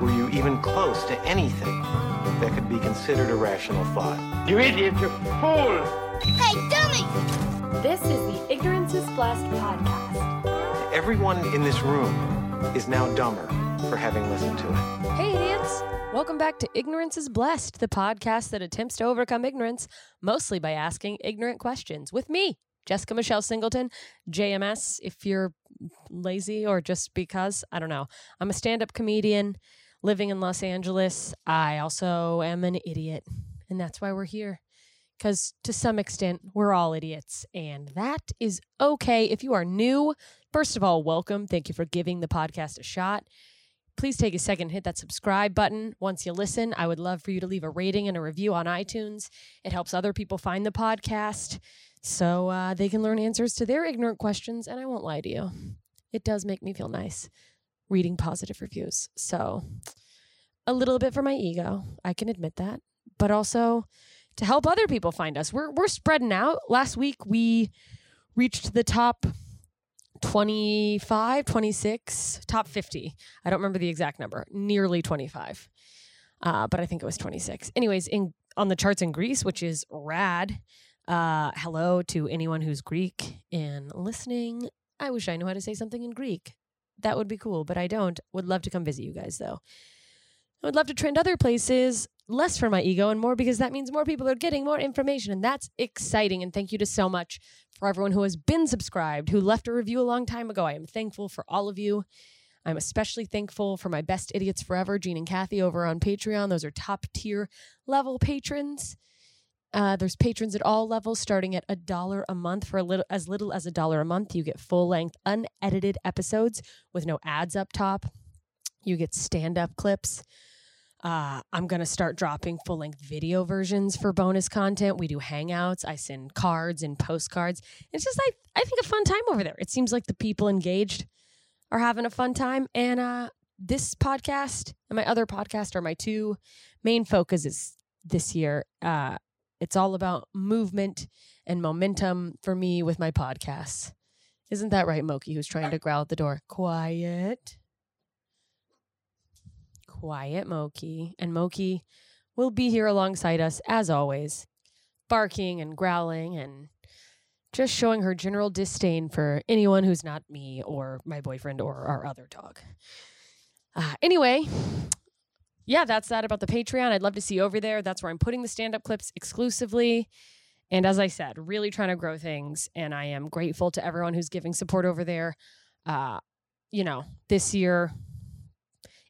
were you even close to anything that could be considered a rational thought. You idiot, you fool! Hey, dummy! This is the Ignorance is Blessed podcast. Everyone in this room is now dumber for having listened to it. Hey, idiots! Welcome back to Ignorance is Blessed, the podcast that attempts to overcome ignorance, mostly by asking ignorant questions with me, Jessica Michelle Singleton, JMS, if you're lazy or just because. I don't know. I'm a stand up comedian living in Los Angeles. I also am an idiot, and that's why we're here. Because to some extent, we're all idiots, and that is okay. If you are new, first of all, welcome. Thank you for giving the podcast a shot please take a second, hit that subscribe button. Once you listen, I would love for you to leave a rating and a review on iTunes. It helps other people find the podcast so uh, they can learn answers to their ignorant questions. And I won't lie to you, it does make me feel nice reading positive reviews. So a little bit for my ego, I can admit that, but also to help other people find us. We're we're spreading out. Last week we reached the top 25, 26, top 50. I don't remember the exact number. Nearly 25. Uh, but I think it was 26. Anyways, in on the charts in Greece, which is rad. Uh, hello to anyone who's Greek and listening. I wish I knew how to say something in Greek. That would be cool, but I don't. Would love to come visit you guys though. I would love to trend other places, less for my ego and more because that means more people are getting more information. And that's exciting. And thank you to so much for everyone who has been subscribed, who left a review a long time ago. I am thankful for all of you. I'm especially thankful for my best idiots forever, Gene and Kathy over on Patreon. Those are top tier level patrons. Uh, there's patrons at all levels, starting at a dollar a month. For a little, as little as a dollar a month, you get full length, unedited episodes with no ads up top. You get stand up clips. Uh, I'm going to start dropping full length video versions for bonus content. We do hangouts. I send cards and postcards. It's just, I, I think, a fun time over there. It seems like the people engaged are having a fun time. And uh, this podcast and my other podcast are my two main focuses this year. Uh, it's all about movement and momentum for me with my podcasts. Isn't that right, Moki, who's trying to growl at the door? Quiet quiet Moki, and Moki will be here alongside us as always, barking and growling and just showing her general disdain for anyone who's not me or my boyfriend or our other dog. Uh, anyway, yeah, that's that about the Patreon. I'd love to see you over there. That's where I'm putting the stand up clips exclusively. And as I said, really trying to grow things. And I am grateful to everyone who's giving support over there. Uh, you know, this year,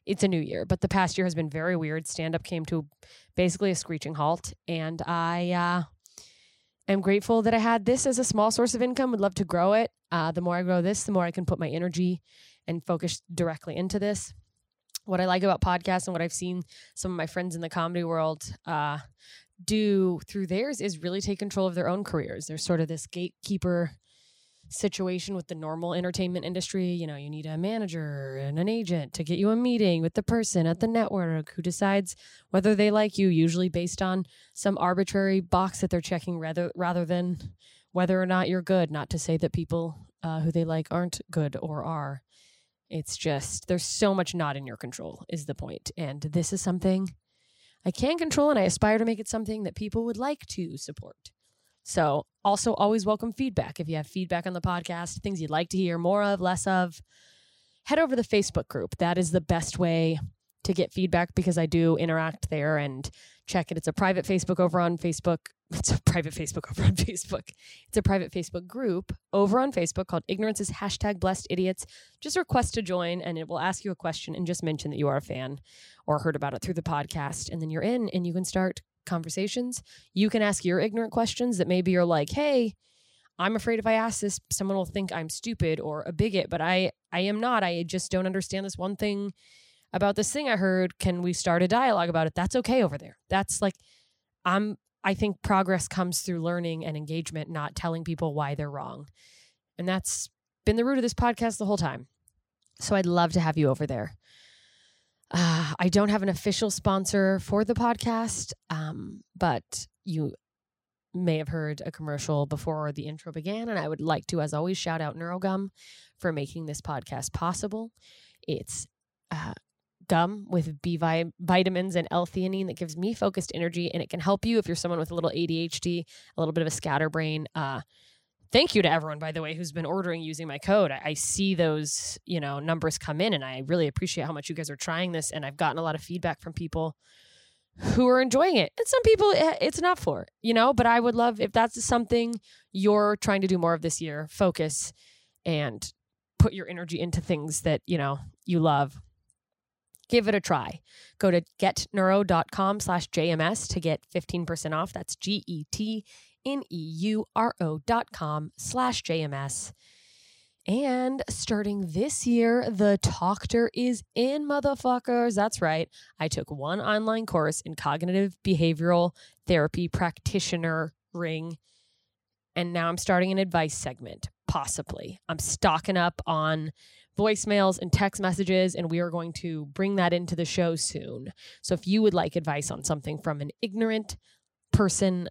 it's a new year, but the past year has been very weird. Stand up came to basically a screeching halt, and I uh, am grateful that I had this as a small source of income. Would love to grow it. Uh, the more I grow this, the more I can put my energy and focus directly into this. What I like about podcasts and what I've seen some of my friends in the comedy world uh, do through theirs is really take control of their own careers. There's sort of this gatekeeper situation with the normal entertainment industry. You know, you need a manager and an agent to get you a meeting with the person at the network who decides whether they like you, usually based on some arbitrary box that they're checking rather rather than whether or not you're good. Not to say that people uh, who they like aren't good or are. It's just there's so much not in your control is the point, and this is something I can control, and I aspire to make it something that people would like to support. So, also always welcome feedback. If you have feedback on the podcast, things you'd like to hear more of, less of, head over to the Facebook group. That is the best way to get feedback because I do interact there and check it. It's a private Facebook over on Facebook. It's a private Facebook over on Facebook. It's a private Facebook group over on Facebook called Ignorance is hashtag blessed idiots. Just request to join and it will ask you a question and just mention that you are a fan or heard about it through the podcast. And then you're in and you can start conversations. You can ask your ignorant questions that maybe you're like, hey, I'm afraid if I ask this, someone will think I'm stupid or a bigot, but I I am not. I just don't understand this one thing about this thing I heard. Can we start a dialogue about it? That's okay over there. That's like I'm I think progress comes through learning and engagement, not telling people why they're wrong. And that's been the root of this podcast the whole time. So I'd love to have you over there. Uh, I don't have an official sponsor for the podcast, um, but you may have heard a commercial before the intro began. And I would like to, as always, shout out Neurogum for making this podcast possible. It's uh, gum with B vitamins and L-theanine that gives me focused energy, and it can help you if you're someone with a little ADHD, a little bit of a scatterbrain. Uh, thank you to everyone by the way who's been ordering using my code. I, I, see those you know numbers come in and i really appreciate how much you guys are trying this and i've gotten a lot of feedback from people who are enjoying it. And some people eh, it's not for you know but i would love if that's something you're trying to do more of this year focus and put your energy into things that you know you love give it a try go to getneuro.com slash jms to get 15% off that's g-e-t N-E-U-R-O dot com slash JMS. And starting this year, the Talkter is in, motherfuckers. That's right. I took one online course in cognitive behavioral therapy practitioner ring. And now I'm starting an advice segment, possibly. I'm stocking up on voicemails and text messages, and we are going to bring that into the show soon. So if you would like advice on something from an ignorant person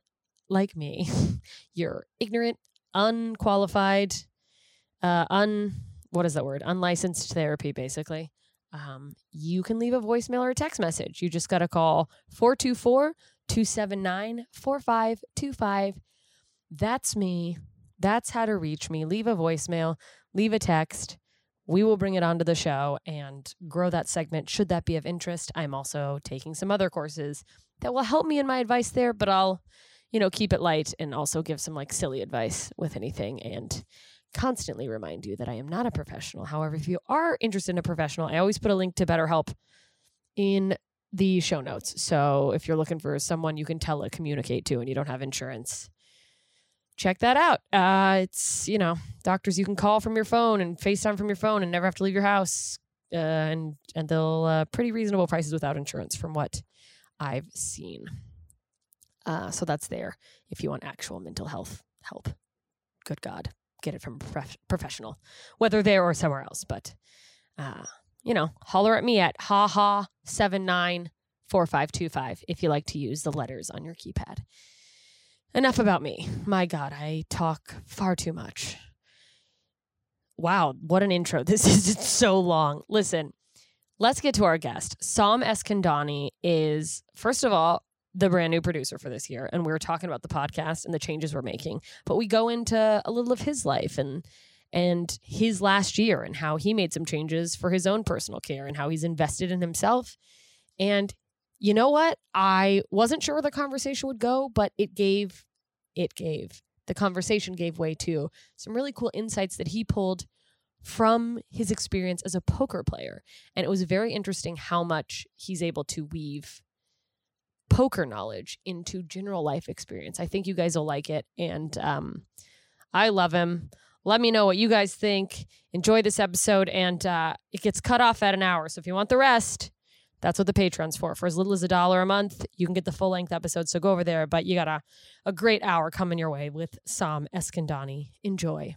like me, you're ignorant, unqualified, uh, un what is that word? Unlicensed therapy, basically. Um, you can leave a voicemail or a text message. You just got to call 424 279 4525. That's me. That's how to reach me. Leave a voicemail, leave a text. We will bring it onto the show and grow that segment should that be of interest. I'm also taking some other courses that will help me in my advice there, but I'll, you know, keep it light and also give some like silly advice with anything and constantly remind you that I am not a professional. However, if you are interested in a professional, I always put a link to BetterHelp in the show notes. So if you're looking for someone you can telecommunicate to and you don't have insurance, check that out. Uh, it's, you know, doctors you can call from your phone and FaceTime from your phone and never have to leave your house. Uh, and and they'll uh, pretty reasonable prices without insurance from what I've seen. Uh, so that's there if you want actual mental health help. Good God, get it from a prof- professional, whether there or somewhere else. But uh, you know, holler at me at ha ha seven nine four five two five if you like to use the letters on your keypad. Enough about me. My God, I talk far too much. Wow, what an intro. This is it's so long. Listen, let's get to our guest. Sam Eskandani is, first of all, the brand new producer for this year. And we were talking about the podcast and the changes we're making. But we go into a little of his life and and his last year and how he made some changes for his own personal care and how he's invested in himself. And you know what? I wasn't sure where the conversation would go, but it gave, it gave. The conversation gave way to some really cool insights that he pulled from his experience as a poker player. And it was very interesting how much he's able to weave poker knowledge into general life experience. I think you guys will like it. And um, I love him. Let me know what you guys think. Enjoy this episode. And uh, it gets cut off at an hour. So if you want the rest, that's what the Patreon's for. For as little as a dollar a month, you can get the full length episode. So go over there. But you got a, a great hour coming your way with Sam Eskandani. Enjoy.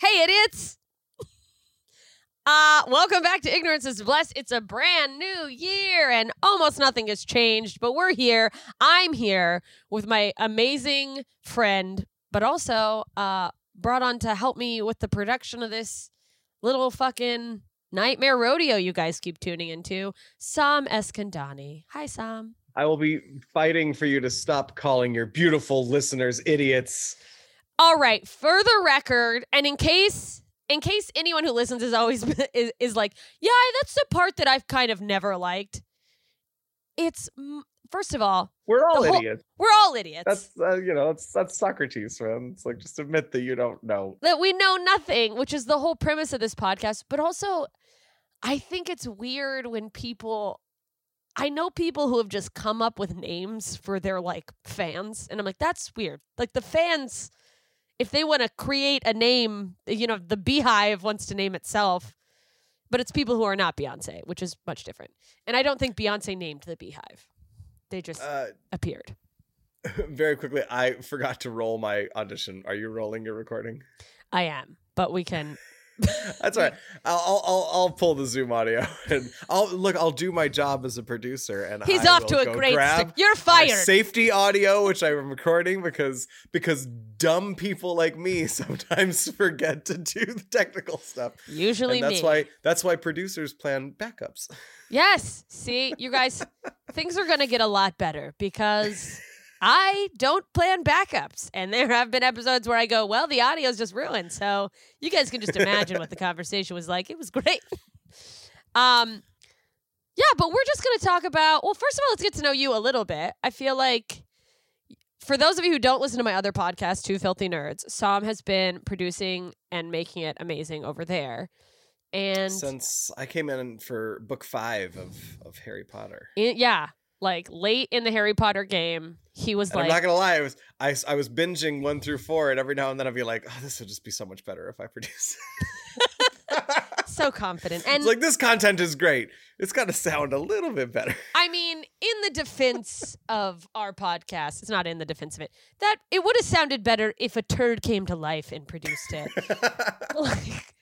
Hey, idiots! Uh, welcome back to Ignorance is Blessed. It's a brand new year and almost nothing has changed, but we're here. I'm here with my amazing friend, but also uh, brought on to help me with the production of this little fucking nightmare rodeo you guys keep tuning into. Sam Eskandani. Hi, Sam. I will be fighting for you to stop calling your beautiful listeners idiots. All right, for the record, and in case in case anyone who listens is always is, is like, yeah, that's the part that I've kind of never liked. It's first of all, We're all whole- idiots. we're all idiots. That's uh, you know, that's that's Socrates, man. It's like just admit that you don't know. that we know nothing, which is the whole premise of this podcast. But also, I think it's weird when people. I know people who have just come up with names for their like fans, and I'm like, that's weird. Like the fans, if they want to create a name, you know, the Beehive wants to name itself, but it's people who are not Beyonce, which is much different. And I don't think Beyonce named the Beehive; they just Uh, appeared. very quickly, I forgot to roll my audition. Are you rolling your recording? I am, but we can. That's all right. I'll, I'll I'll pull the Zoom audio and I'll look. I'll do my job as a producer, and He's I off to a great start. You're fired. Safety audio, which I'm recording because because dumb people like me sometimes forget to do the technical stuff. Usually and that's me. why that's why producers plan backups. Yes. See, you guys, things are going to get a lot better because I don't plan backups. And there have been episodes where I go, well, the audio's just ruined. So you guys can just imagine what the conversation was like. It was great. Um, yeah, but we're just going to talk about, well, first of all, let's get to know you a little bit. I feel like for those of you who don't listen to my other podcast, Two Filthy Nerds, Sam has been producing and making it amazing over there. And Since I came in for book five of of Harry Potter. Yeah like late in the Harry Potter game, he was And like, I'm not gonna lie, I was I, I was binging one through four, and every now and then I'd be like, oh, this would just be so much better if I produce. so confident. And it's like this content is great. It's got to sound a little bit better. I mean, in the defense of our podcast, it's not in the defense of it, that it would have sounded better if a turd came to life and produced it. like,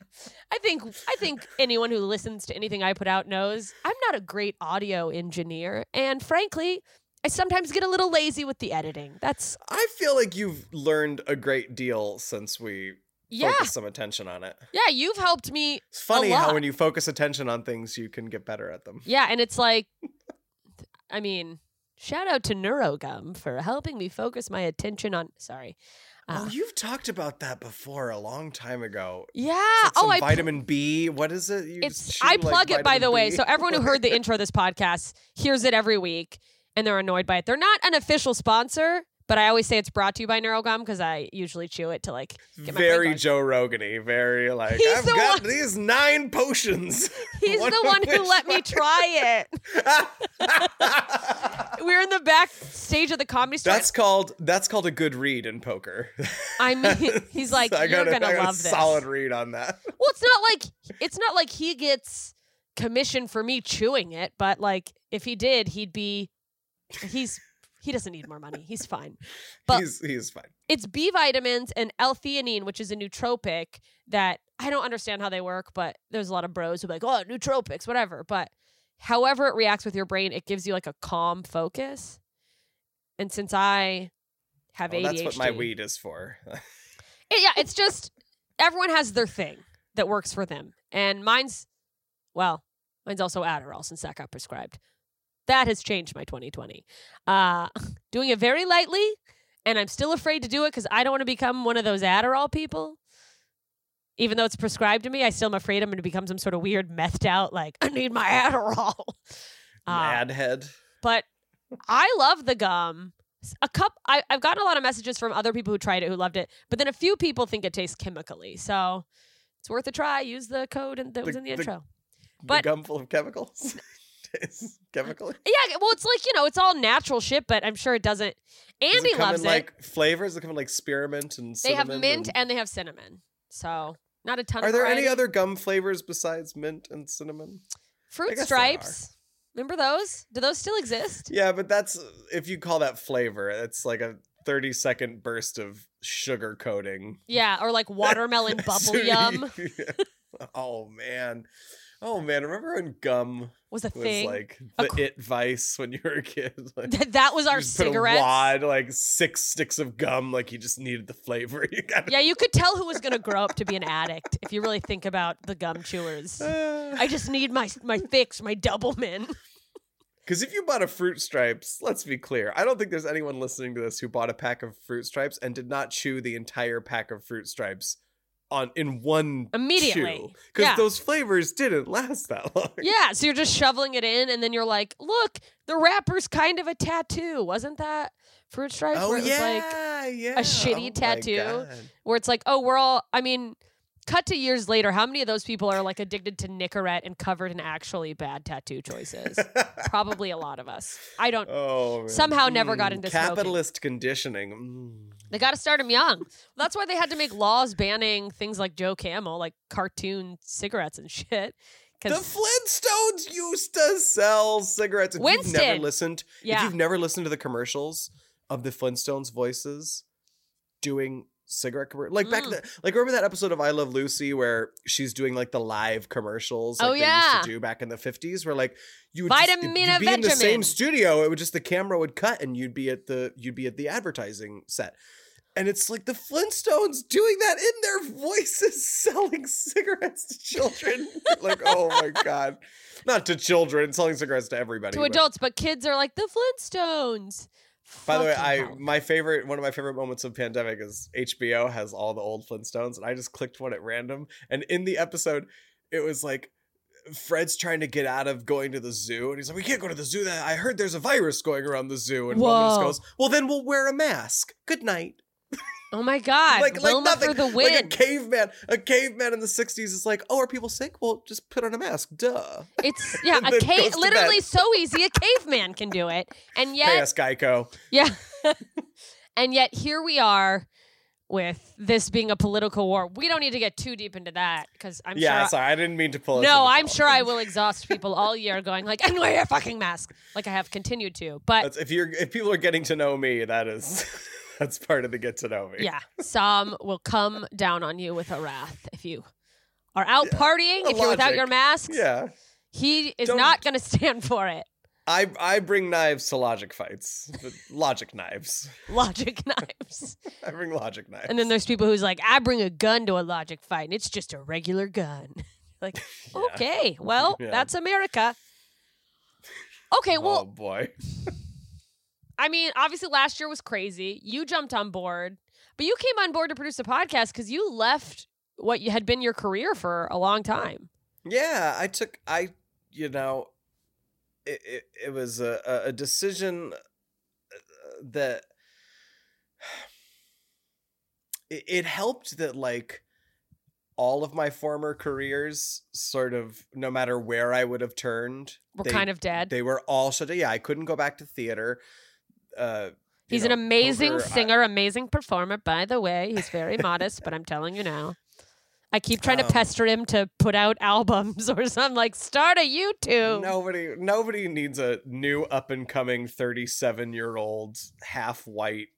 I think I think anyone who listens to anything I put out knows I'm not a great audio engineer, and frankly, I sometimes get a little lazy with the editing. That's I feel like you've learned a great deal since we yeah, focused some attention on it. yeah. You've helped me. It's funny how when you focus attention on things, you can get better at them. Yeah, and it's like, I mean, shout out to Neurogum for helping me focus my attention on. Sorry. Oh, Uh, you've talked about that before a long time ago. yeah. Like oh, I pl- vitamin B. What is it? You it's I like, plug it by the way. B? So everyone who heard the intro of this podcast hears it every week and they're annoyed by it. They're not an official sponsor, but I always say it's brought to you by Neurogum because I usually chew it to like get my very going. Joe Rogany, very like He's I've the got one- these nine potions. He's the of one who which let me try it. we were in the backstage of the comedy store. That's called that's called a good read in poker. I mean, he's like, I you're a- gonna I got a love this. Solid read on that. Well, it's not like it's not like he gets commission for me chewing it, but like if he did, he'd be he's he doesn't need more money. He's fine. But he's he's fine. it's B vitamins and L-theanine, which is a nootropic that I don't understand how they work, but there's a lot of bros who like, oh, nootropics, whatever. But however it reacts with your brain, it gives you like a calm focus. And since I have Well, ADHD, that's what my weed is for. it- yeah, it's just everyone has their thing that works for them. And mine's, well, mine's also Adderall since that got prescribed. That has changed my 2020. Uh, doing it very lightly, and I'm still afraid to do it because I don't want to become one of those Adderall people. Even though it's prescribed to me, I still am afraid I'm going to become some sort of weird methed out, like, I need my Adderall. Uh, Mad head. but I love the gum. A cup. I, I've gotten a lot of messages from other people who tried it who loved it, but then a few people think it tastes chemically. So it's worth a try. Use the code that was in the the- intro. the But- gum full of chemicals. It's chemical. Yeah, well, it's like you know, it's all natural shit, but I'm sure it doesn't. Does Andy it come loves in it. like flavors? Does it come in like spearmint and they have mint and- and they have cinnamon. So not a ton. Are there any other gum flavors besides mint and cinnamon? fruit guess there are. stripes? Remember those? Do those still exist? Yeah, but that's if you call that flavor, it's like a 30 second burst of sugar coating. Yeah, or like watermelon bubble yum oh man. Oh man, remember when gum was a was thing. like the cr- it vice when you were a kid? Like, Th- that was our cigarette. wad, like six sticks of gum, like you just needed the flavor. You got Yeah, you could tell who was going to grow up to be an addict if you really think about the gum chewers. I just need my my fix, my double Doublemint. Because if you bought a Fruit Stripes, let's be clear, I don't think there's anyone listening to this who bought a pack of Fruit Stripes and did not chew the entire pack of Fruit Stripes on in one Immediately. Because Yeah. those flavors didn't last that long. Yeah, so you're just shoveling it in, and then you're like, "Look, the wrapper's kind of a tattoo, wasn't that fruit stripes?" Oh where it was yeah, like, yeah. A shitty Oh, tattoo. Where it's like, "Oh, we're all." I mean, cut to years later, how many of those people are like addicted to Nicorette and covered in actually bad tattoo choices? Probably a lot of us. I don't. Oh, man. Somehow never got Mm, into smoking. capitalist conditioning. Mm. They got to start them young. That's why they had to make laws banning things like Joe Camel, like cartoon cigarettes and shit. The Flintstones used to sell cigarettes. If you've never Winston. listened, if you've never listened to the commercials of the Flintstones voices doing cigarette commercials, like back Mm. then, like remember that episode of I Love Lucy where she's doing like the live commercials, like Oh, they yeah. used to do back in the fifties, where like you would just, you'd be in the same studio, it would just the camera would cut and you'd be at the you'd be at the advertising set. And it's like the Flintstones doing that in their voices, selling cigarettes to children. like, oh my god, not to children, selling cigarettes to everybody. to but- adults, but kids are like the Flintstones. By the way, I hell. my favorite one of my favorite moments of pandemic is HBO has all the old Flintstones, and I just clicked one at random, and in the episode, it was like. Fred's trying to get out of going to the zoo, and he's like, "We can't go to the zoo. That I heard there's a virus going around the zoo." And Mom just goes, "Well, then we'll wear a mask. Good night." Oh my God. like like nothing. for the Like a caveman. A caveman in the '60s is like, oh, are people sick? Well, just put on a mask. Duh. it's yeah, a cave literally bed. so easy. A caveman can do it. And yet us, Geico. Yeah. and yet here we are with this being a political war. We don't need to get too deep into that because I'm yeah, sure. sorry, I didn't mean to pull. no, I'm sure I will exhaust people all year going like, and wear a fucking mask, like I have continued to. But That's, if you're if people are getting to know me, that is that's part of the get to know me. yeah, some will come down on you with a wrath if you are out partying. the If you're without your masks, Yeah. he is Don't- not going to stand for it. I I bring knives to logic fights. logic knives. Logic knives. I bring logic knives. And then there's people who's like, I bring a gun to a logic fight, and it's just a regular gun. like, okay, well, Yeah. that's America. Okay, oh, well, oh boy. I mean, obviously last year was crazy. You jumped on board, but you came on board to produce a podcast because you left what had been your career for a long time. Yeah, I took I you know it it, it was a a- decision uh, that it, it helped that like all of my former careers sort of no matter where I would have turned We're they- kind of dead. they were all shut. Yeah, I couldn't go back to theater. Uh He's know, an amazing poker, I- singer, amazing performer, by the way. He's very modest, but I'm telling you now. I keep trying to Um, pester him to put out albums or something like start a YouTube. Nobody nobody needs a new up and coming 37 year old half white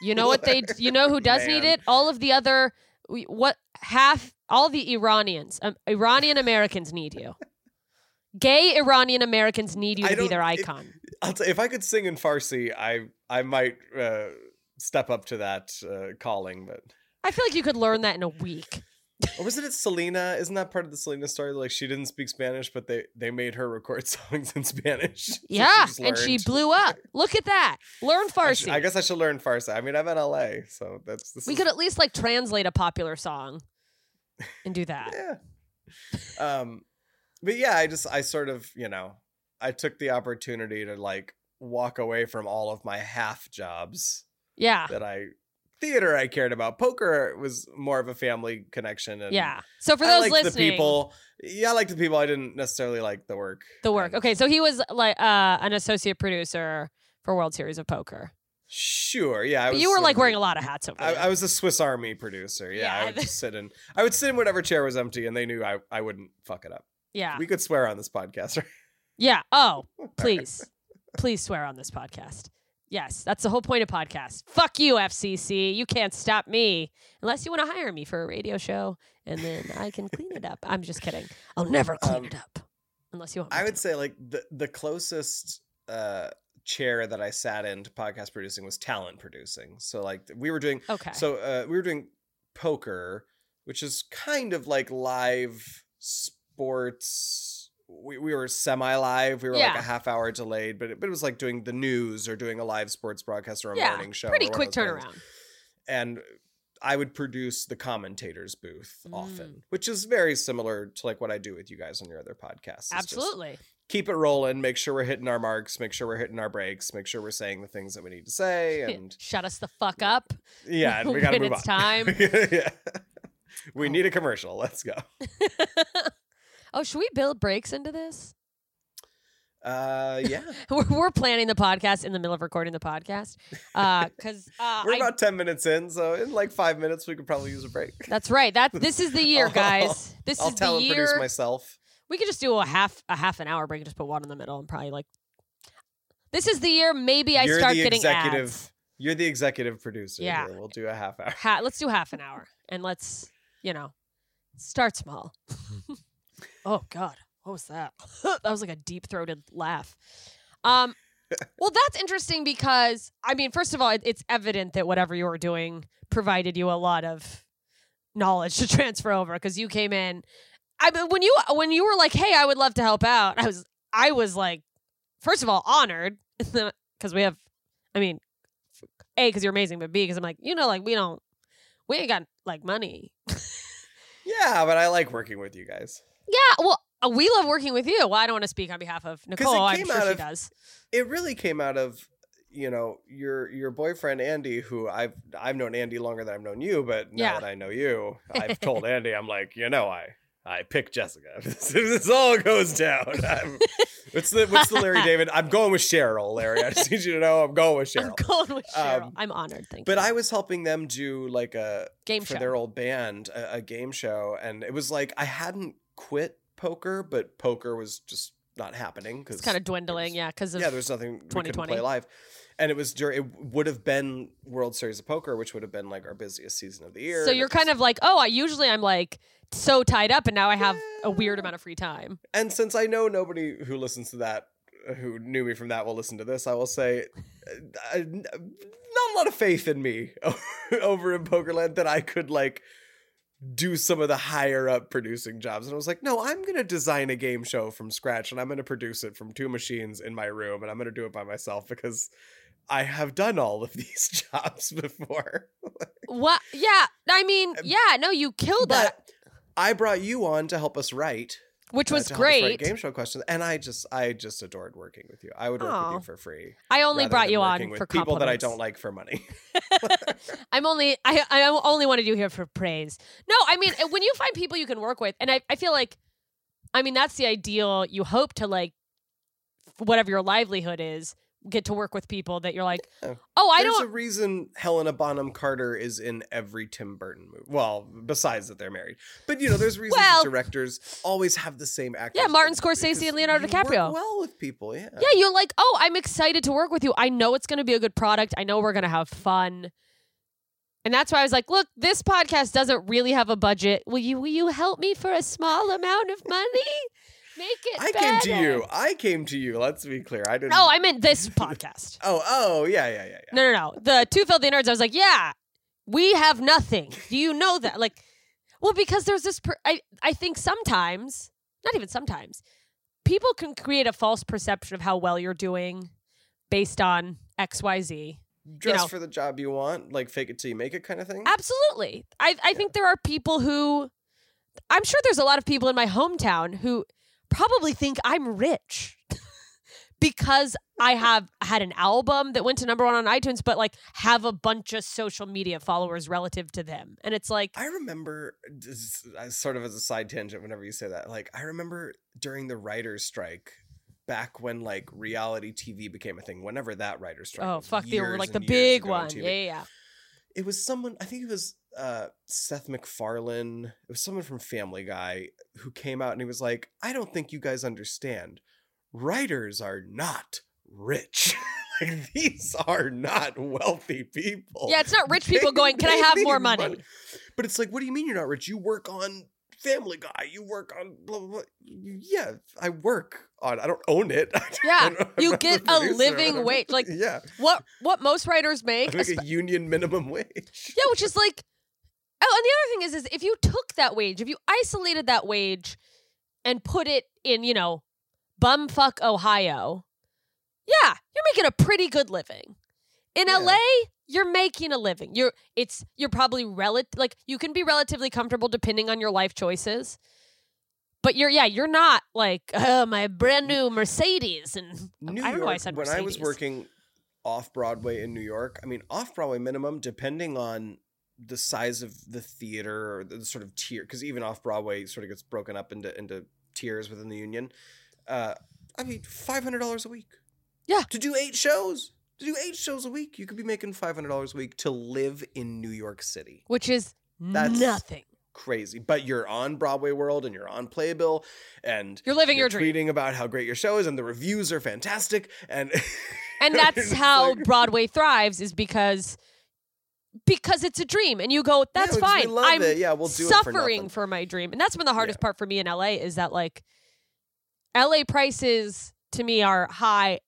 You know what they? You know who does need it? All of the other what half all the Iranians, um, Iranian Americans need you. Gay Iranian Americans need you to be their it- icon. I'll tell if I could sing in Farsi, I I might uh, step up to that uh, calling. But I feel like you could learn that in a week. or wasn't it Selena? Isn't that part of the Selena story? Like she didn't speak Spanish, but they they made her record songs in Spanish. So she yeah, just and she blew up. Look at that. Learn I, sh- Farsi. I guess I should learn Farsi. I mean, I'm in LA, so that's we is- could at least like translate a popular song and do that. yeah. Um, but yeah, I just I sort of you know I took the opportunity to like walk away from all of my half jobs Yeah. that I theater I cared about. Poker was more of a family connection and Yeah. So for those liked listening, the people. Yeah, I like the people. I didn't necessarily like the work. the work. Okay, so he was like uh, an associate producer for World Series of Poker. Sure. Yeah, I was you were like wearing a- lot of hats over I, there. I was a Swiss Army producer. Yeah, Yeah, I would just sit in. I would sit in whatever chair was empty, and they knew I, I wouldn't fuck it up. Yeah. We could swear on this podcast, right? Yeah. Oh, please. please swear on this podcast. Yes, that's the whole point of podcast. Fuck you, FCC. You can't stop me unless you want to hire me for a radio show and then I can clean it up. I'm just kidding. I'll never clean Um, it up unless you want me I would to. say like the the closest uh chair that I sat in to podcast producing was talent producing. So like we were doing Okay. so uh we were doing poker, which is kind of like live sports. We, we were semi live. We were like a half hour delayed, but it, but it was like doing the news or doing a live sports broadcast or a yeah, morning show. pretty quick things. turnaround. And I would produce the commentators booth Mm. often, which is very similar to like what I do with you guys on your other podcasts. It's Absolutely. keep it rolling, make sure we're hitting our marks, make sure we're hitting our breaks, make sure we're saying the things that we need to say, and Shut us the fuck up. yeah, and we gotta move it's on. time. yeah. We need a commercial. Let's go. Oh, should we build breaks into this? Uh, yeah, We're, we're planning the podcast in the middle of recording the podcast. Because uh, we're I- about ten minutes in, so in like five minutes we could probably use a break. that's right. That this is the year, guys. This I'll is the talent year. produce myself. We could just do a half a half an hour break and just put one in the middle and probably like. This is the year. Maybe I You're start the getting executive. ads. You're the executive producer. Yeah. here. we'll do a half hour. Ha- let's do half an hour and let's you know start small. Oh God, what was that? that was like a deep throated laugh. Um. Well, that's interesting because I mean, first of all, it, it's evident that whatever you were doing provided you a lot of knowledge to transfer over because you came in. I mean, when you when you were like, "Hey, I would love to help out," I was I was like, first of all, honored because we have, I mean, a because you're amazing, but b because I'm like, you know, like we don't, we ain't got like money. Yeah, but I like working with you guys. Yeah, well, uh, we love working with you. Well, I don't want to speak on behalf of Nicole. I'm sure she of- does. It really came out of you know, your your boyfriend Andy, who I've I've known Andy longer than I've known you, but now Yeah. that I know you, I've told Andy, I'm like, you know, I I pick Jessica. if this all goes down. I'm, what's the what's the Larry David? I'm going with Cheryl, Larry. I just need you to know I'm going with Cheryl. I'm going with Cheryl. Um, I'm honored. Thank you. But you. I was helping them do like a Game for show. their old band, a, a game show, and it was like I hadn't quit poker, but poker was just not happening because it's kind of dwindling, yeah, because yeah, there's nothing we 2020. play live, and it was during it would have been World Series of Poker, which would have been like our busiest season of the year. So you're kind was- of like, oh, I usually I'm like so tied up, and now I have a weird amount of free time. and since I know nobody who listens to that uh, who knew me from that will listen to this, I will say, uh, not a lot of faith in me over in Pokerland that I could like do some of the higher up producing jobs. And I was like, no, I'm gonna design a game show from scratch and I'm gonna produce it from two machines in my room and I'm gonna do it by myself because I have done all of these jobs before. What? Yeah, I mean, yeah, no, you killed that, I brought you on to help us write. Which was to help us write great. game show questions, and I just, I just adored working with you. I would work with you for free. I only brought you on for people that I don't like for money. I'm only I I only wanted you here for praise. No, I mean when you find people you can work with, and I, I feel like, I mean that's the ideal. You hope to like, whatever your livelihood is, get to work with people that you're like, Yeah. oh, I There's don't. There's a reason Helena Bonham Carter is in every Tim Burton movie. Well, besides that they're married, but you know, there's reasons Well- directors always have the same actors. Yeah, Martin Scorsese and Leonardo DiCaprio. well with people, yeah. yeah, you're like, oh, I'm excited to work with you. I know it's going to be a good product. I know we're going to have fun. And that's why I was like, look, this podcast doesn't really have a budget. Will you will you help me for a small amount of money? Make it I came to you. I came to you. Let's be clear. I didn't. No, I meant this podcast. Oh, oh, yeah, yeah, yeah, yeah. No, no, no. The two filthy nerds. I was like, yeah, we have nothing. Do you know that? Like, well, because there's this. Per- I I think sometimes, not even sometimes, people can create a false perception of how well you're doing based on X, Y, Z. Dress know. for the job you want, like fake it till you make it kind of thing. Absolutely. I I think there are people who. I'm sure there's a lot of people in my hometown who probably think I'm rich. Because I have had an album that went to number one on iTunes, but like have a bunch of social media followers relative to them. And it's like, I remember, sort of as a side tangent, whenever you say that, like I remember during the writers' strike, back when like reality TV became a thing. Whenever that writers' strike, oh, fuck, the like the big one. Yeah, yeah. It was someone. I think it was uh, Seth MacFarlane. It was someone from Family Guy who came out and he was like, "I don't think you guys understand. Writers are not rich." Like, These are not wealthy people. Yeah, it's not rich They- people going, can I have more money? But it's like, what do you mean you're not rich? You work on Family Guy. You work on blah blah. blah. Yeah, I work on. I don't own it. Yeah, you get a living wage. Like, yeah, What what most writers make, espe- a union minimum wage. Yeah, which is like, oh, and the other thing is, is if you took that wage, if you isolated that wage, and put it in, you know, bumfuck Ohio, yeah, you're making a pretty good living. In Yeah. LA, you're making a living. You're it's you're probably rel like you can be relatively comfortable depending on your life choices. But you're yeah, you're not like oh my brand new Mercedes and New I don't know why I York, said when I was working off Broadway in New York, I mean off Broadway minimum, depending on the size of the theater or the sort of tier, because even off Broadway sort of gets broken up into into tiers within the union. Uh, I mean, five hundred dollars a week. Yeah. to do eight shows. To do eight shows a week, you could be making five hundred dollars a week to live in New York City. which is That's- nothing. Crazy, but you're on Broadway World and you're on Playbill, and You're living you're your dream. tweeting about how great your show is, and the reviews are fantastic, and and that's how like- Broadway thrives is because because it's a dream and you go that's Yeah, fine. love I'm it. Yeah, we'll do it for suffering for, my dream. And that's been the hardest part for me in LA is that like LA prices to me are high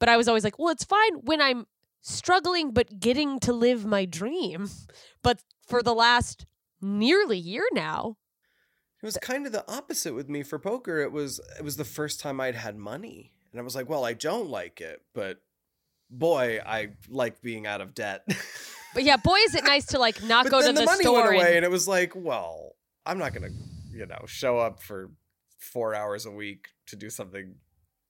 but I was always like well it's fine when I'm struggling but getting to live my dream. But for the last nearly year now It was kind of the opposite with me for poker. It was it was the first time I'd had money, and I was like, "Well, I don't like it, but boy, I like being out of debt." but yeah boy is it nice to like not go to the, the, money store went away, and- and it was like, "Well, I'm not gonna, you know, show up for four hours a week to do something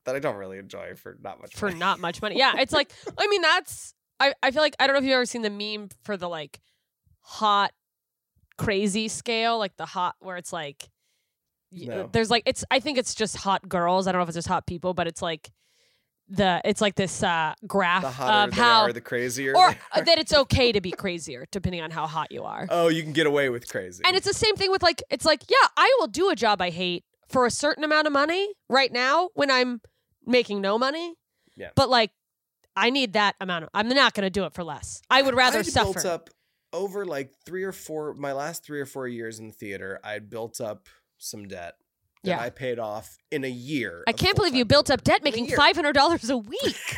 that I don't really enjoy for not much for money. not much money. Yeah, it's like I mean that's I I feel like I don't know if you've ever seen the meme for the like hot crazy scale, like the hot where it's like No. there's like it's I think it's just hot girls. I don't know if it's just hot people, but it's like the it's like this uh graph the hotter of they how are, the crazier. or uh, that it's okay to be crazier depending on how hot you are. oh, you can get away with crazy. And it's the same thing with like it's like, yeah, I will do a job I hate for a certain amount of money right now when I'm making no money. Yeah. But like I need that amount of I'm not gonna do it for less. I would rather I'd suffer. built up over like three or four my last three or four years in the theater. I'd built up some debt that Yeah. I paid off in a year. I can't believe you built up debt making five hundred dollars a week.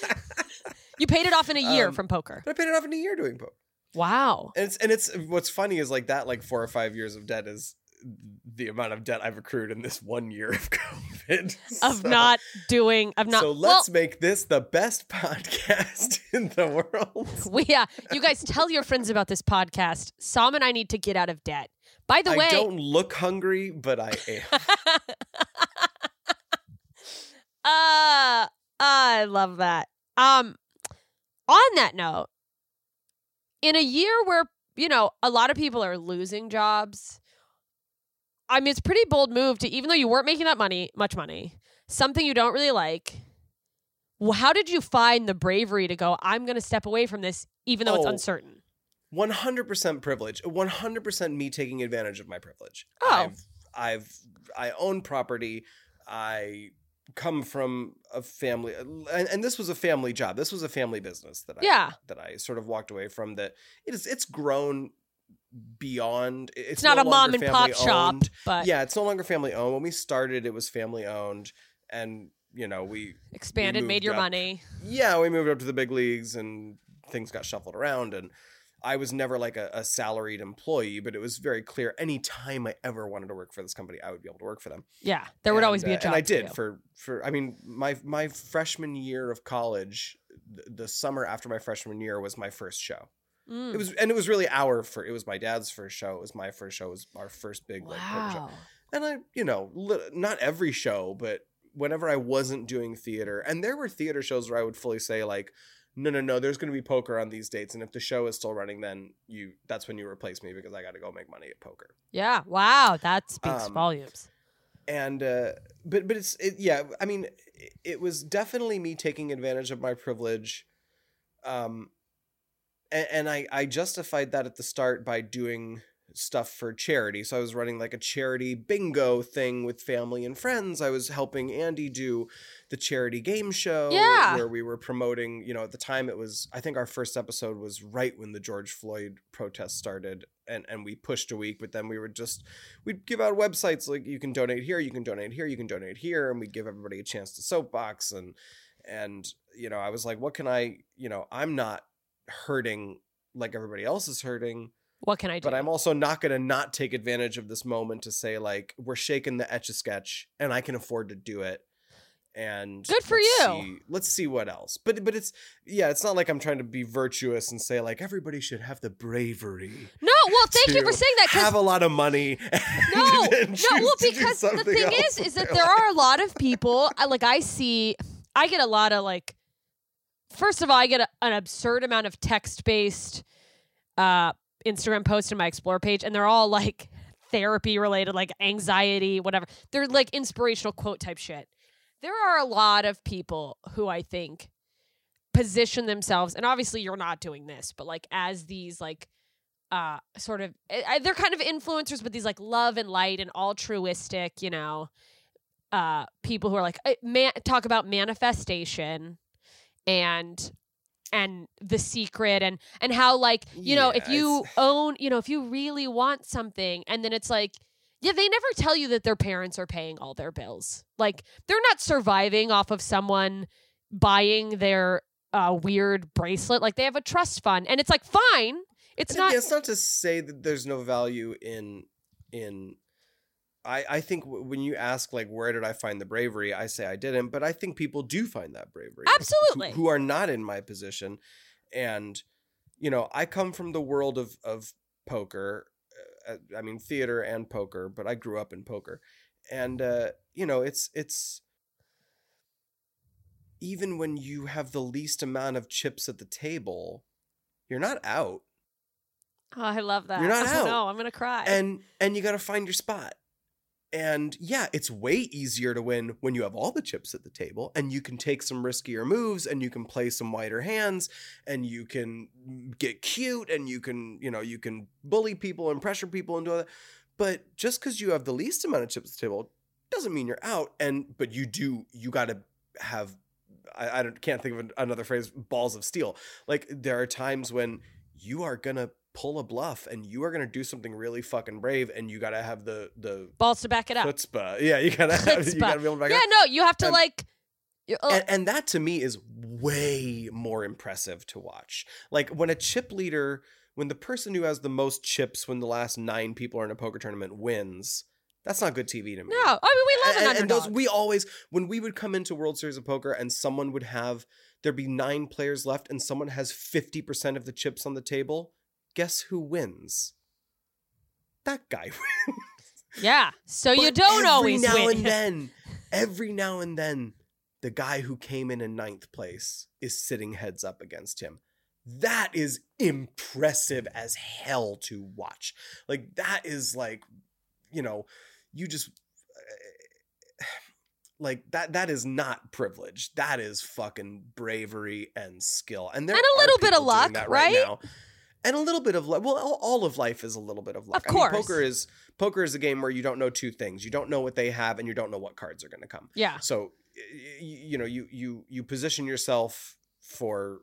you paid it off in a year Um, from poker. But I paid it off in a year doing poker. Wow. And it's and it's what's funny is like that like four or five years of debt is the amount of debt I've accrued in this one year of COVID. Of So- not doing of not so let's make this the best podcast in the world. we, yeah, you guys tell your friends about this podcast. Sam and I need to get out of debt. By the I way, I don't look hungry, but I am. Uh, I love that. Um, on that note, in a year where you know a lot of people are losing jobs, I mean it's a pretty bold move to even though you weren't making that money, much money, something you don't really like. wh- How did you find the bravery to go? I'm going to step away from this, even though it's Oh. uncertain. 100% privilege 100% me taking advantage of my privilege Oh. i've i've i own property i come from a family and, and this was a family job this was a family business that i Yeah. that i sort of walked away from that it is it's grown beyond it's, It's, not no a mom and pop family shop, owned. but yeah it's no longer family owned when we started it was family owned and you know we expanded, made your up. money. yeah, we moved up to the big leagues and things got shuffled around. And I was never like a, a salaried employee, but it was very clear any time I ever wanted to work for this company, I would be able to work for them. Yeah, there would always be a uh, job. And I did for, for, I mean, my, my freshman year of college, the, the summer after my freshman year was my first show. Mm. It was, and it was really our, for, it was my dad's first show. It was my first show. It was our first big like poker show and I, you know, li- not every show, but whenever I wasn't doing theater, and there were theater shows where I would fully say like, no, no, no, there's going to be poker on these dates, and if the show is still running, then you that's when you replace me because I got to go make money at poker. Yeah. Wow. That speaks Um, volumes. And uh, but but it's it, yeah, I mean, it, it was definitely me taking advantage of my privilege, um, and, and I I justified that at the start by doing stuff for charity. So I was running like a charity bingo thing with family and friends. I was helping Andy do the charity game show Yeah. where we were promoting, you know, at the time it was I think our first episode was right when the George Floyd protests started and and we pushed a week, but then we would just we'd give out websites like you can donate here, you can donate here, you can donate here and we'd give everybody a chance to soapbox and and you know, I was like what can I, you know, I'm not hurting like everybody else is hurting What can I do? but I'm also not going to not take advantage of this moment to say like we're shaking the etch a sketch and I can afford to do it. And Good for let's you. see- let's see what else. But but it's yeah, it's not like I'm trying to be virtuous and say like everybody should have the bravery. no. Well, thank you for saying that. Have a lot of money. and- no, and no. Well, because the thing is, is that there life. are a lot of people. Like I see, I get a lot of like. First of all, I get a, an absurd amount of text-based uh, Instagram posts in my Explore page, and they're all like therapy related, like anxiety, whatever. They're like inspirational quote type shit. There are a lot of people who I think position themselves, and obviously you're not doing this, but like as these like uh sort of eh, they're kind of influencers but these like love and light and altruistic you know uh people who are like eh, man talk about manifestation and and the secret and and how like you know if you own you know if you really want something and then it's like yeah they never tell you that their parents are paying all their bills. Like they're not surviving off of someone buying their uh, weird bracelet. Like they have a trust fund and it's like fine. It's And not yeah, it's not to say that there's no value in in I, I think w- when you ask like where did I find the bravery, I say I didn't, but I think people do find that bravery. who- Absolutely. Who, are not in my position, and you know I come from the world of of poker, uh, I mean theater and poker, but I grew up in poker, and uh, you know it's it's even when you have the least amount of chips at the table, you're not out. Oh, I love that. You're not oh, out. No, I'm gonna cry. And and you got to find your spot. And yeah, it's way easier to win when you have all the chips at the table and you can take some riskier moves and you can play some wider hands and you can get cute and you can, you know, you can bully people and pressure people and all that. But just because you have the least amount of chips at the table doesn't mean you're out. And but you do you got to have I, I can't think of an- another phrase balls of steel. Like there are times when you are gonna pull a bluff and you are gonna do something really fucking brave and you gotta have the the balls to back it up. chutzpah. Yeah, you gotta have, you Chutzpah. gotta be able to back it up. yeah, no, you have to And- like. oh, And, and that to me is way more impressive to watch. Like when a chip leader, when the person who has the most chips when the last nine people are in a poker tournament wins, that's not good TV to me. no, I mean we love an and, and those we always when we would come into World Series of Poker and someone would have there'd be nine players left and someone has 50% of the chips on the table, guess who wins? That guy wins. yeah, so you don't every always now win. and then, every now and then, the guy who came in in ninth place is sitting heads up against him. That is impressive as hell to watch. Like that is like, you know, you just uh, like that. That is not privilege. That is fucking bravery and skill. And there And a little bit of luck, that right? now. And a little bit of luck. Well, all- of life is a little bit of luck. Of I mean, course. poker is poker is a game where you don't know two things. You don't know what they have, and you don't know what cards are going to come. yeah, So, you know, you you you position yourself for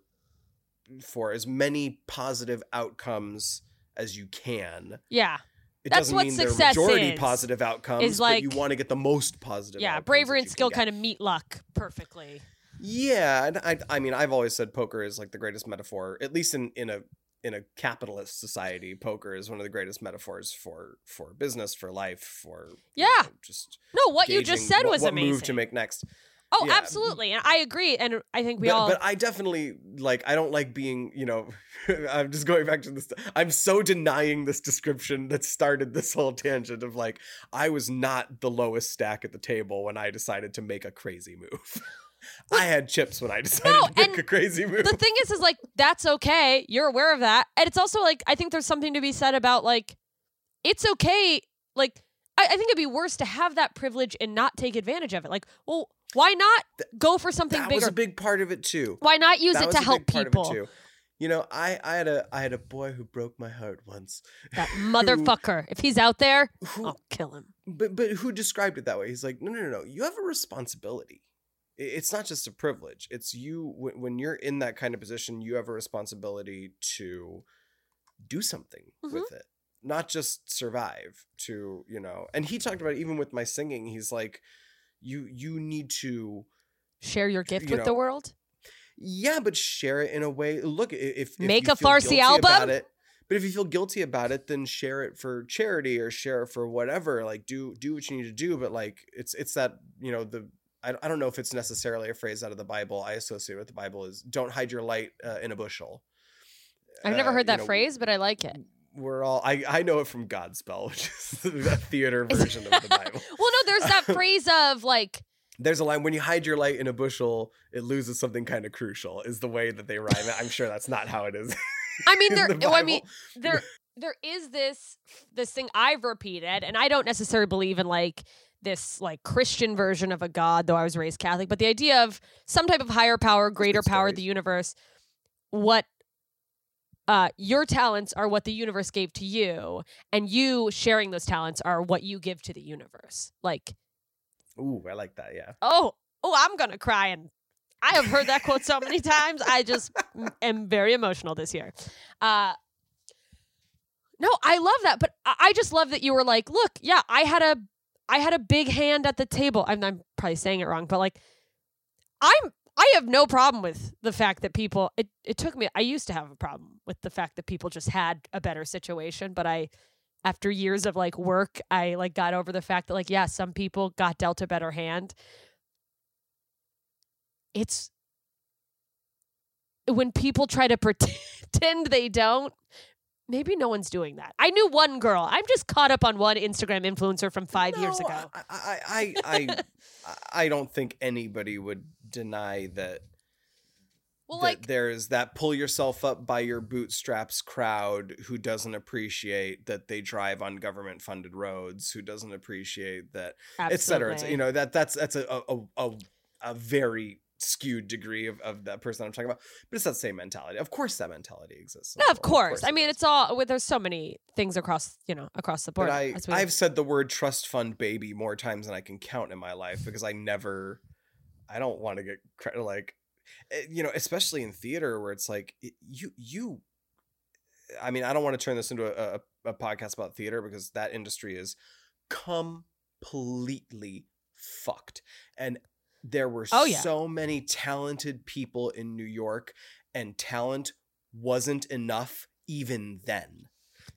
for as many positive outcomes as you can. yeah, It That's doesn't what mean they're majority is, positive outcomes, is but you want to get the most positive. yeah. Bravery and skill kind of meet luck perfectly. Yeah, and I I mean I've always said poker is like the greatest metaphor, at least in in a in a capitalist society. Poker is one of the greatest metaphors for for business, for life, for you Yeah. know, just No, what you just said what, was what amazing. move to make next. Oh, Yeah. absolutely, and I agree. And I think we but, all. but I definitely like I don't like being you know I'm just going back to this I'm so denying this description that started this whole tangent of like I was not the lowest stack at the table when I decided to make a crazy move. I had chips when I decided No, to make a crazy move. the thing is, is like that's okay. You're aware of that, and it's also like I think there's something to be said about like it's okay. Like I, I think it'd be worse to have that privilege and not take advantage of it. Like, well, why not go for something that bigger? was a big part of it too. why not use that it to help people? Of it too. You know, I I had a I had a boy who broke my heart once. That motherfucker. if he's out there, Who I'll kill him. but but who described it that way? He's like, no, no, no, no. You have a responsibility. It's not just a privilege. It's you when, you're in that kind of position. You have a responsibility to do something Mhm. with it, not just survive. To you know, and he talked about it even with my singing. He's like, you you need to Share your gift You with the world. yeah, but share it in a way. Look, if, if Make you a Farsi album? it, but if you feel guilty about it, then share it for charity or share it for whatever. Like do do what you need to do. But like it's it's that you know the I, I don't know if it's necessarily a phrase out of the Bible. I associate with the Bible is don't hide your light uh, in a bushel. I've never Uh, heard that know, phrase, but I like it. We're all I I know it from Godspell, which is a theater version of the Bible. Well, no, there's that phrase of like, There's a line when you hide your light in a bushel, it loses something kind of crucial. Is the way that they rhyme it. I'm sure that's not how it is. I mean, there. the well, I mean, there there is this this thing I've repeated, and I don't necessarily believe in like this like Christian version of a God, though I was raised Catholic. But the idea of some type of higher power, greater power of the universe, what uh, your talents are what the universe gave to you, and you sharing those talents are what you give to the universe. Like, Ooh, I like that. Yeah. oh, oh, I'm gonna cry, and I have heard that quote so many times. I just am very emotional this year. Uh, no, I love that, but I I just love that you were like, look, yeah, I had a, I had a big hand at the table. I'm, I'm probably saying it wrong, but like, I'm, I have no problem with the fact that people. It, it took me. I used to have a problem with the fact that people just had a better situation, but I, after years of like work, I like got over the fact that like, yeah, some people got dealt a better hand. It's when people try to pretend they don't maybe no one's doing that. I knew one girl. I'm just caught up on one Instagram influencer from five years ago. I, I, I, I, I don't think anybody would deny that Well, that like there's that pull yourself up by your bootstraps crowd who doesn't appreciate that they drive on government funded roads, who doesn't appreciate that, et cetera. It's, you know that that's that's a a, a, a very skewed degree of, of that person I'm talking about. But it's that same mentality. Of course, that mentality exists. No, the of course. I mean, it's all. well, There's so many things across, you know, across the board. But I, I've said the word trust fund baby more times than I can count in my life because I never, I don't want to get credit like, eh, you know, especially in theater where it's like it- you, you, I mean, I don't want to turn this into a, a, a podcast about theater because that industry is completely fucked. And there were Oh, yeah. so many talented people in New York, and talent wasn't enough even then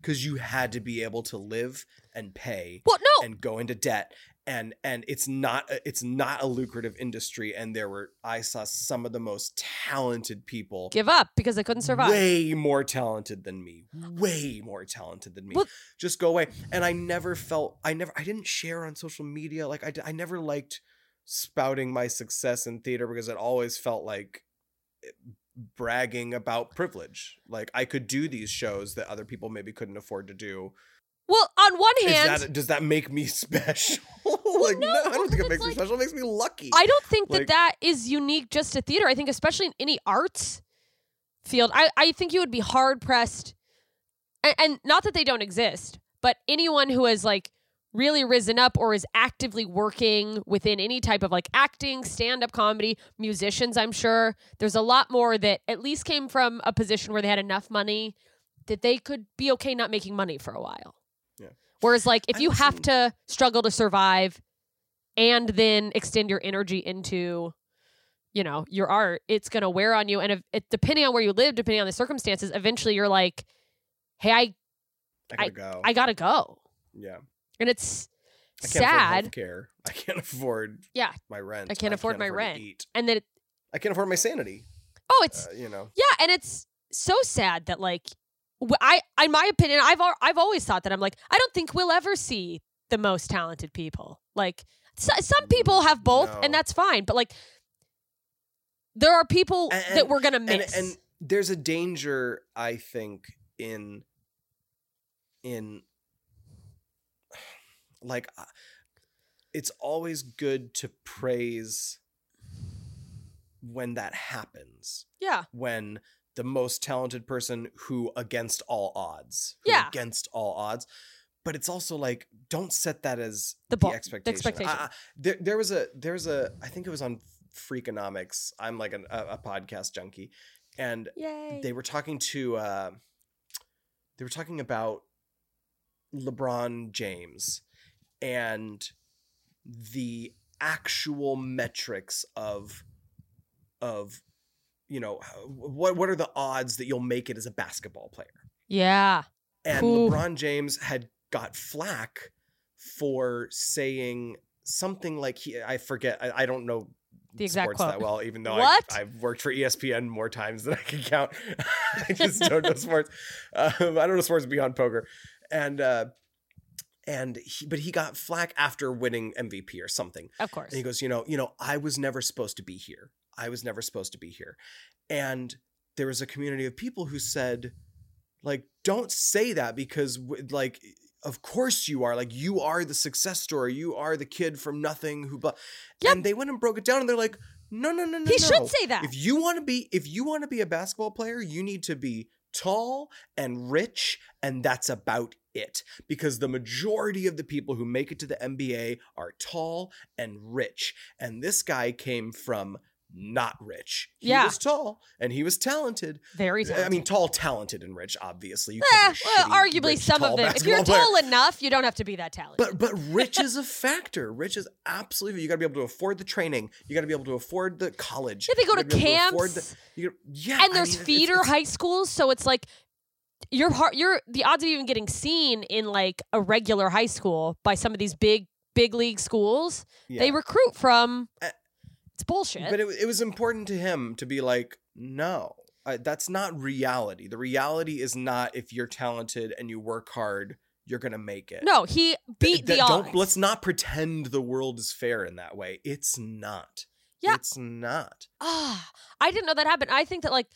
because you had to be able to live and pay well, no, and go into debt and and it's not a, it's not a lucrative industry and there were i saw some of the most talented people give up because they couldn't survive. way more talented than me way more talented than me Well- just go away and i never felt i never i didn't share on social media like I I never liked spouting my success in theater because it always felt like eh, bragging about privilege. Like i could do these shows that other people maybe couldn't afford to do. Well, on one hand, that does that make me special? Like no, no, i don't think it makes me special. It makes me lucky. I don't think Like- that that is unique just to theater. I think especially in any arts field, I, I think you would be hard pressed, and, and not that they don't exist, but anyone who has like really risen up or is actively working within any type of like acting, stand up comedy, musicians, I'm sure. There's a lot more that at least came from a position where they had enough money that they could be okay not making money for a while. Yeah. Whereas like if you have to struggle to survive and then extend your energy into you know your art it's going to wear on you. And if it, depending on where you live depending on the circumstances eventually you're like hey i i gotta go. I gotta go. Yeah and it's I can't sad afford healthcare. I can't afford Yeah. my rent. I can't afford my to rent. and then it, I can't afford my sanity. oh it's Uh, you know. yeah and it's so sad that like i in my opinion i've i've always thought that i'm like i don't think we'll ever see the most talented people like so, some people have both and that's fine but like there are people And- that we're gonna And, miss and there's a danger, I think, in in like uh, it's always good to praise when that happens. yeah when the most talented person who against all odds Yeah. against all odds but it's also like don't set that as The the, bar- the expectation, expectation. I- I- there, there was a there's a i think it was on freakonomics i'm like an, a, a podcast junkie and yay they were talking to uh they were talking about LeBron James and the actual metrics of of you know what what are the odds that you'll make it as a basketball player yeah and Ooh. LeBron James had got flack for saying something like he I forget I, I don't know The exact sports quote. that well even though What? I, I've worked for ESPN more times than I can count I just don't know sports um, I don't know sports beyond poker and uh and he, but he got flack after winning MVP or something of course and he goes, you know, you know, I was never supposed to be here. I was never supposed to be here. And there was a community of people who said, like, don't say that because, like, of course you are. Like, you are the success story. You are the kid from nothing who. Blah. Yep. And they went and broke it down, and they're like, no, no, no, no. he no. should say that If you want to be, if you want to be a basketball player, you need to be tall and rich, and that's about it. Because the majority of the people who make it to the NBA are tall and rich, and this guy came from not rich. He Yeah. was tall and he was talented. very talented. I mean, tall, talented, and rich. Obviously, you Eh, can't be a well, shitty, arguably rich, some of them if you're player. tall enough you don't have to be that talented But but rich is a factor. Rich is absolutely. You got to be able to afford the training. You got to be able to afford the college. Yeah, they go to gotta be able afford camps. yeah, and I there's mean, it's- feeder it's- high schools so it's like you're hard you're the odds of even getting seen in like a regular high school by some of these big big league schools they recruit from Uh, it's bullshit But it, it was important to him to be like, no, uh, that's not reality. The reality is not if you're talented and you work hard, you're gonna make it. no he Th- beat th- the don't- odds Let's not pretend the world is fair in that way. It's not. Yeah. It's not. Ah, I didn't know that happened. I think that like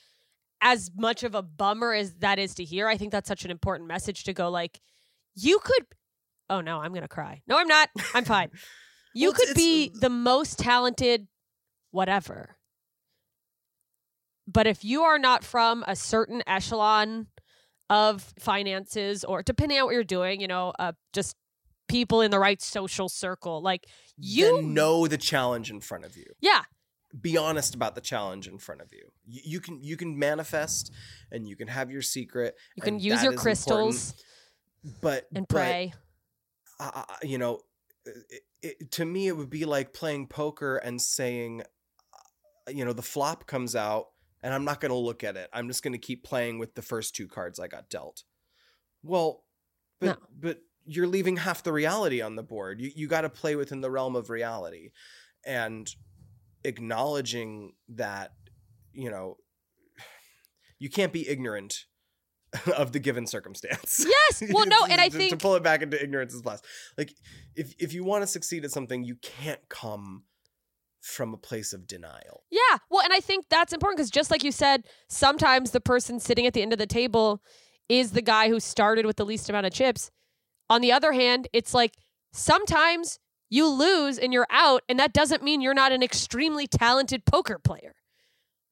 as much of a bummer as that is to hear, I think that's such an important message to go like you could Oh no, I'm going to cry. No, I'm not. I'm fine. You Well, could be the most talented whatever. But if you are not from a certain echelon of finances or depending on what you're doing, you know, uh, just people in the right social circle, like you Then know the challenge in front of you. Yeah. Be honest about the challenge in front of you. You, you can you can manifest and you can have your secret. you can use your crystals but and but, pray. uh, you know, it, it, to me, it would be like playing poker and saying, uh, you know, the flop comes out and I'm not going to look at it. I'm just going to keep playing with the first two cards I got dealt. Well, but No. but you're leaving half the reality on the board. You you got to play within the realm of reality, and acknowledging that, you know, you can't be ignorant of the given circumstance. Yes. Well, no, and I To- to pull it back into ignorance is blessed. Like if if you want to succeed at something, you can't come from a place of denial. Yeah. Well, and I think that's important because just like you said, sometimes the person sitting at the end of the table is the guy who started with the least amount of chips. On the other hand, it's like sometimes you lose and you're out, and that doesn't mean you're not an extremely talented poker player.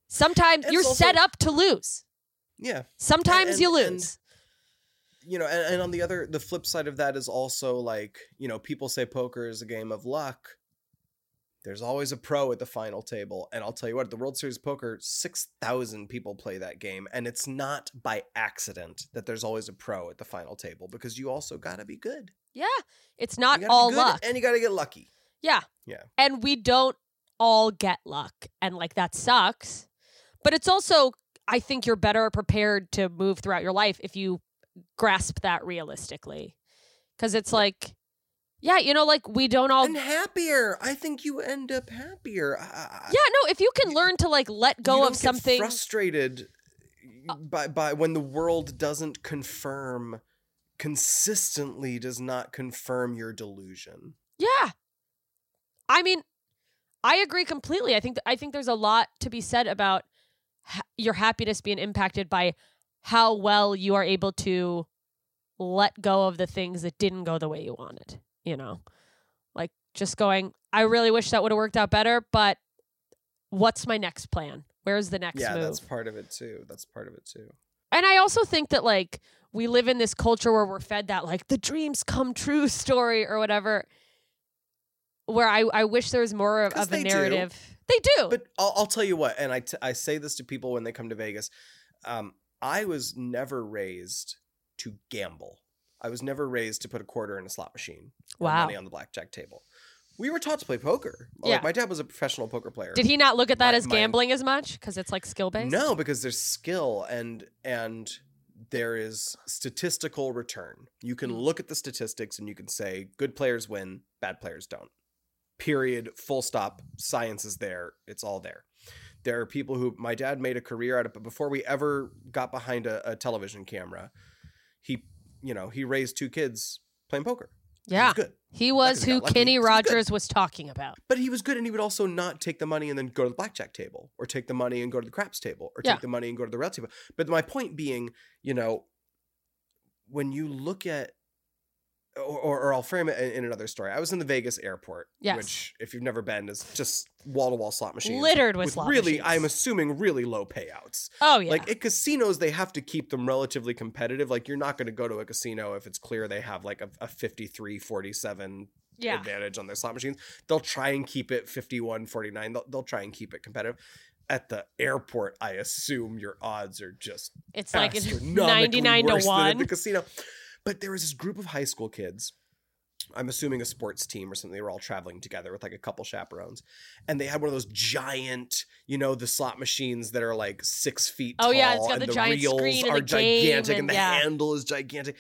Sometimes It's you're also- set up to lose. Yeah. Sometimes and- you and- lose. You know, and, and on the other the flip side of that is also like, you know, people say poker is a game of luck. There's always a pro at the final table. And I'll tell you what, the World Series of Poker, 6,000 people play that game. And it's not by accident that there's always a pro at the final table because you also got to be good. yeah. It's not all good luck. And you got to get lucky. Yeah. Yeah. And we don't all get luck. And like that sucks. But it's also, I think you're better prepared to move throughout your life if you grasp that realistically. Cause it's like, yeah, you know, like we don't all. and happier. I think you end up happier. Yeah, no, if you can learn to like let you go of something. frustrated Uh by by when the world doesn't confirm consistently does not confirm your delusion. Yeah. I mean, I agree completely. I think I think there's a lot to be said about ha- your happiness being impacted by how well you are able to let go of the things that didn't go the way you wanted, you know. Like just going, I really wish that would have worked out better, but what's my next plan? Where's the next yeah, move? that's part of it too. That's part of it too. And I also think that like we live in this culture where we're fed that like the dreams come true story or whatever. Where I, I wish there was more of, of a they do. narrative. They do. But I'll, I'll tell you what, and I, t- I say this to people when they come to Vegas. Um, I was never raised to gamble. I was never raised to put a quarter in a slot machine or Wow. money on the blackjack table. We were taught to play poker. Yeah. Like my dad was a professional poker player. Did he not look at that My- as my- gambling as much because it's like skill based? No, because there's skill and and there is statistical return. You can Mm. look at the statistics and you can say good players win, bad players don't. Period. Full stop. Science is there. It's all there. There are people who my dad made a career out of, but before we ever got behind a, a television camera, he, you know, he raised two kids playing poker. He Yeah, was good. he was who. Kenny He good. Rogers was talking about. But he was good, and he would also not take the money and then go to the blackjack table, or take the money and go to the craps table, or Yeah. take the money and go to the roulette table. But my point being, you know, when you look at, or, or, or I'll frame it in, another story. I was in the Vegas airport, Yes. which, if you've never been, is just wall to wall slot machines, Littered with slot really, machines. I'm assuming, really low payouts. Oh yeah, Like at casinos, they have to keep them relatively competitive. Like you're not going to go to a casino if it's clear they have like a, a 53 47 yeah. advantage on their slot machines. They'll try and keep it 51 49. They'll, they'll try and keep it competitive. At the airport, I assume your odds are just It's like astronomically ninety nine to than at one. the casino. But there was this group of high school kids. I'm assuming a sports team or something. They were all traveling together with like a couple chaperones, and they had one of those giant, you know, the slot machines that are like six feet. Oh, yeah, it's tall, got and the giant reels screen and are the gigantic, and, and- the yeah. handle is gigantic.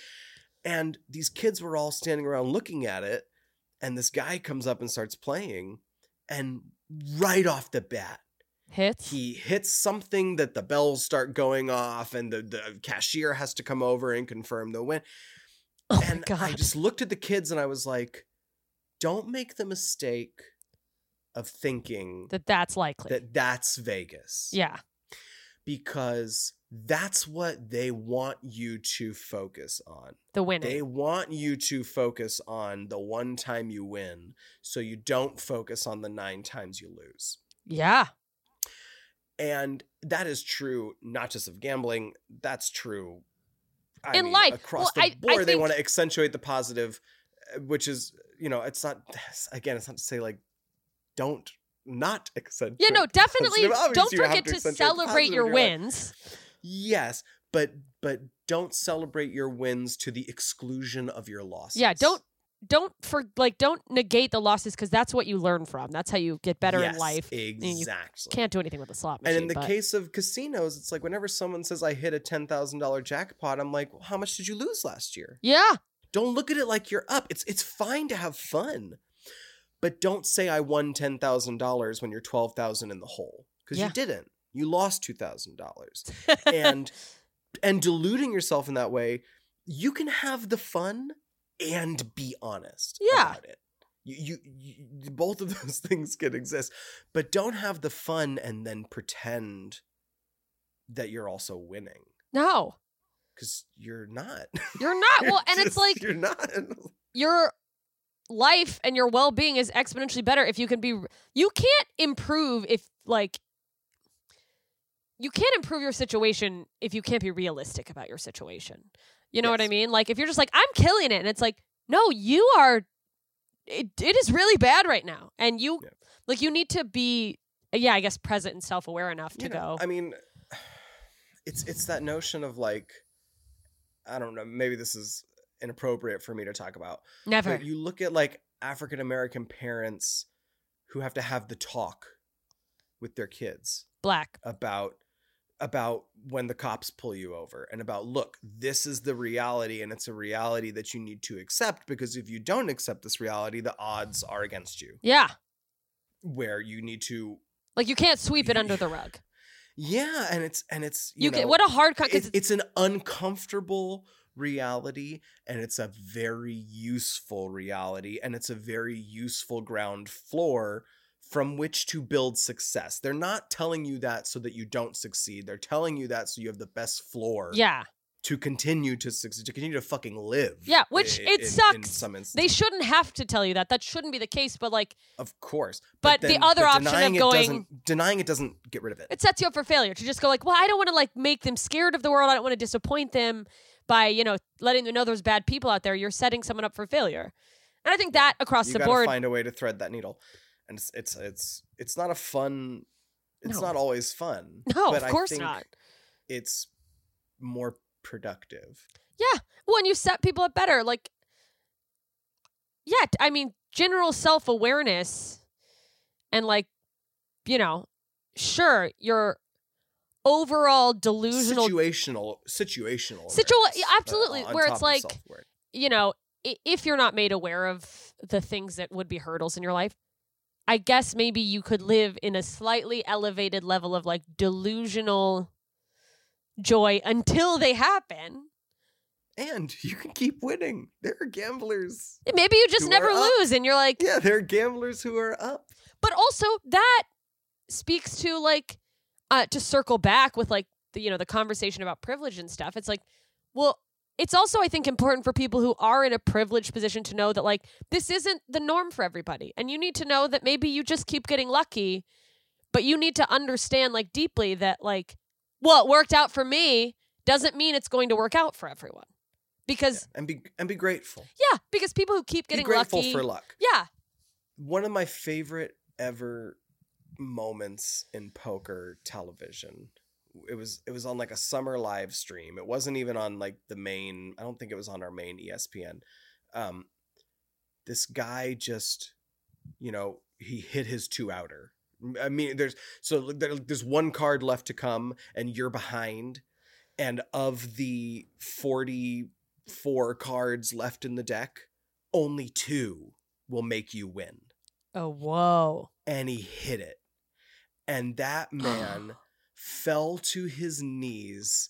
And these kids were all standing around looking at it, and this guy comes up and starts playing, and right off the bat, Hits. he hits something that the bells start going off and the, the cashier has to come over and confirm the win. Oh and I just looked at the kids and I was like, don't make the mistake of thinking That that's likely. that that's Vegas. yeah. Because that's what they want you to focus on. The winning. They want you to focus on the one time you win so you don't focus on the nine times you lose. yeah. And that is true not just of gambling, that's true I In mean, life. across Well, the I- I board. they want to accentuate the positive, uh, which is, you know, it's not again, it's not to say like don't not accentuate. Yeah, no, definitely don't forget to the celebrate positive your in life. wins. Yes, but but don't celebrate your wins to the exclusion of your losses. Yeah, don't don't for like don't negate the losses because that's what you learn from. That's how you get better in Yes, life. you Exactly. Can't do anything with a slot machine. and in the but- case of casinos, it's like whenever someone says I hit a ten thousand dollar jackpot, I'm like, well, how much did you lose last year? yeah, Don't look at it like you're up. It's it's fine to have fun, but don't say I won ten thousand dollars when you're twelve thousand in the hole because Yeah. you didn't. You lost two thousand dollars, and and deluding yourself in that way, you can have the fun and be honest Yeah. about it. You, you, you both of those things can exist, but don't have the fun and then pretend that you're also winning no, because you're not. you're not. You're well, and it's like you're not. your life and your well-being is exponentially better if you can be you can't improve if like you can't improve your situation if you can't be realistic about your situation you know what i mean like if you're just like i'm killing it and it's like no you are it, it is really bad right now and you Yeah. like you need to be yeah i guess present and self-aware enough to you know, go I mean, it's it's that notion of like, I don't know. Maybe this is inappropriate for me to talk about. never But you look at like African American parents who have to have the talk with their kids black about about when the cops pull you over and about look this is the reality and it's a reality that you need to accept because if you don't accept this reality the odds are against you. Yeah. Where you need to like you can't sweep it under the rug. Yeah and it's and it's you, you, know, get what a hard it's, it's an uncomfortable reality and it's a very useful reality and it's a very useful ground floor from which to build success. They're not telling you that so that you don't succeed. They're telling you that so you have the best floor yeah to continue to succeed, to continue to fucking live. Yeah, which i- it in- in sucks. some They shouldn't have to tell you that. That shouldn't be the case. But like, of course. But the other option of going- denying it doesn't get rid of it. it sets you up for failure to just go like, well, I don't want to like make them scared of the world. I don't want to disappoint them by you know letting them know there's bad people out there. You're setting someone up for failure. And I think that across you the board, find a way to thread that needle and it's it's it's it's not a fun it's No. not always fun no, but of course not. it's more productive Yeah. Well, and you set people up better. Like, yeah, I mean, general self awareness and like, you know, sure, your overall delusional situational situational Situa- yeah, uh, absolutely, where it's like- you know, if you're not made aware of the things that would be hurdles in your life, I guess maybe you could live in a slightly elevated level of like delusional joy until they happen. and you can keep winning. There are gamblers Maybe you just never lose and you're like, yeah there are gamblers who are up. But also that speaks to like uh to circle back with like the you know the conversation about privilege and stuff. It's like well it's also i think important for people who are in a privileged position to know that like this isn't the norm for everybody. And you need to know that maybe you just keep getting lucky but you need to understand like deeply that like well it worked out for me doesn't mean it's going to work out for everyone. Because and be and be grateful. Yeah, because people who keep getting lucky. be grateful lucky for luck. Yeah. One of my favorite ever moments in poker television it was it was on like a summer live stream. It wasn't even on like the main i don't think it was on our main espn um this guy just you know he hit his two outer. I mean there's so there's one card left to come and you're behind. And of the 44 cards left in the deck only two will make you win. Oh whoa. And he hit it. And that man fell to his knees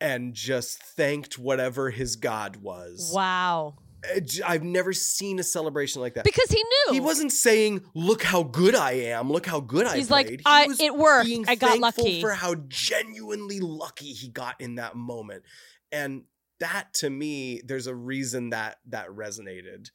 and just thanked whatever his god was. wow Uh, I've never seen a celebration like that. because he knew He wasn't saying, "Look how good I am. Look how good I He's played." like, He I- was it worked. being I got lucky. for how genuinely lucky he got in that moment, and that to me, there's a reason that that resonated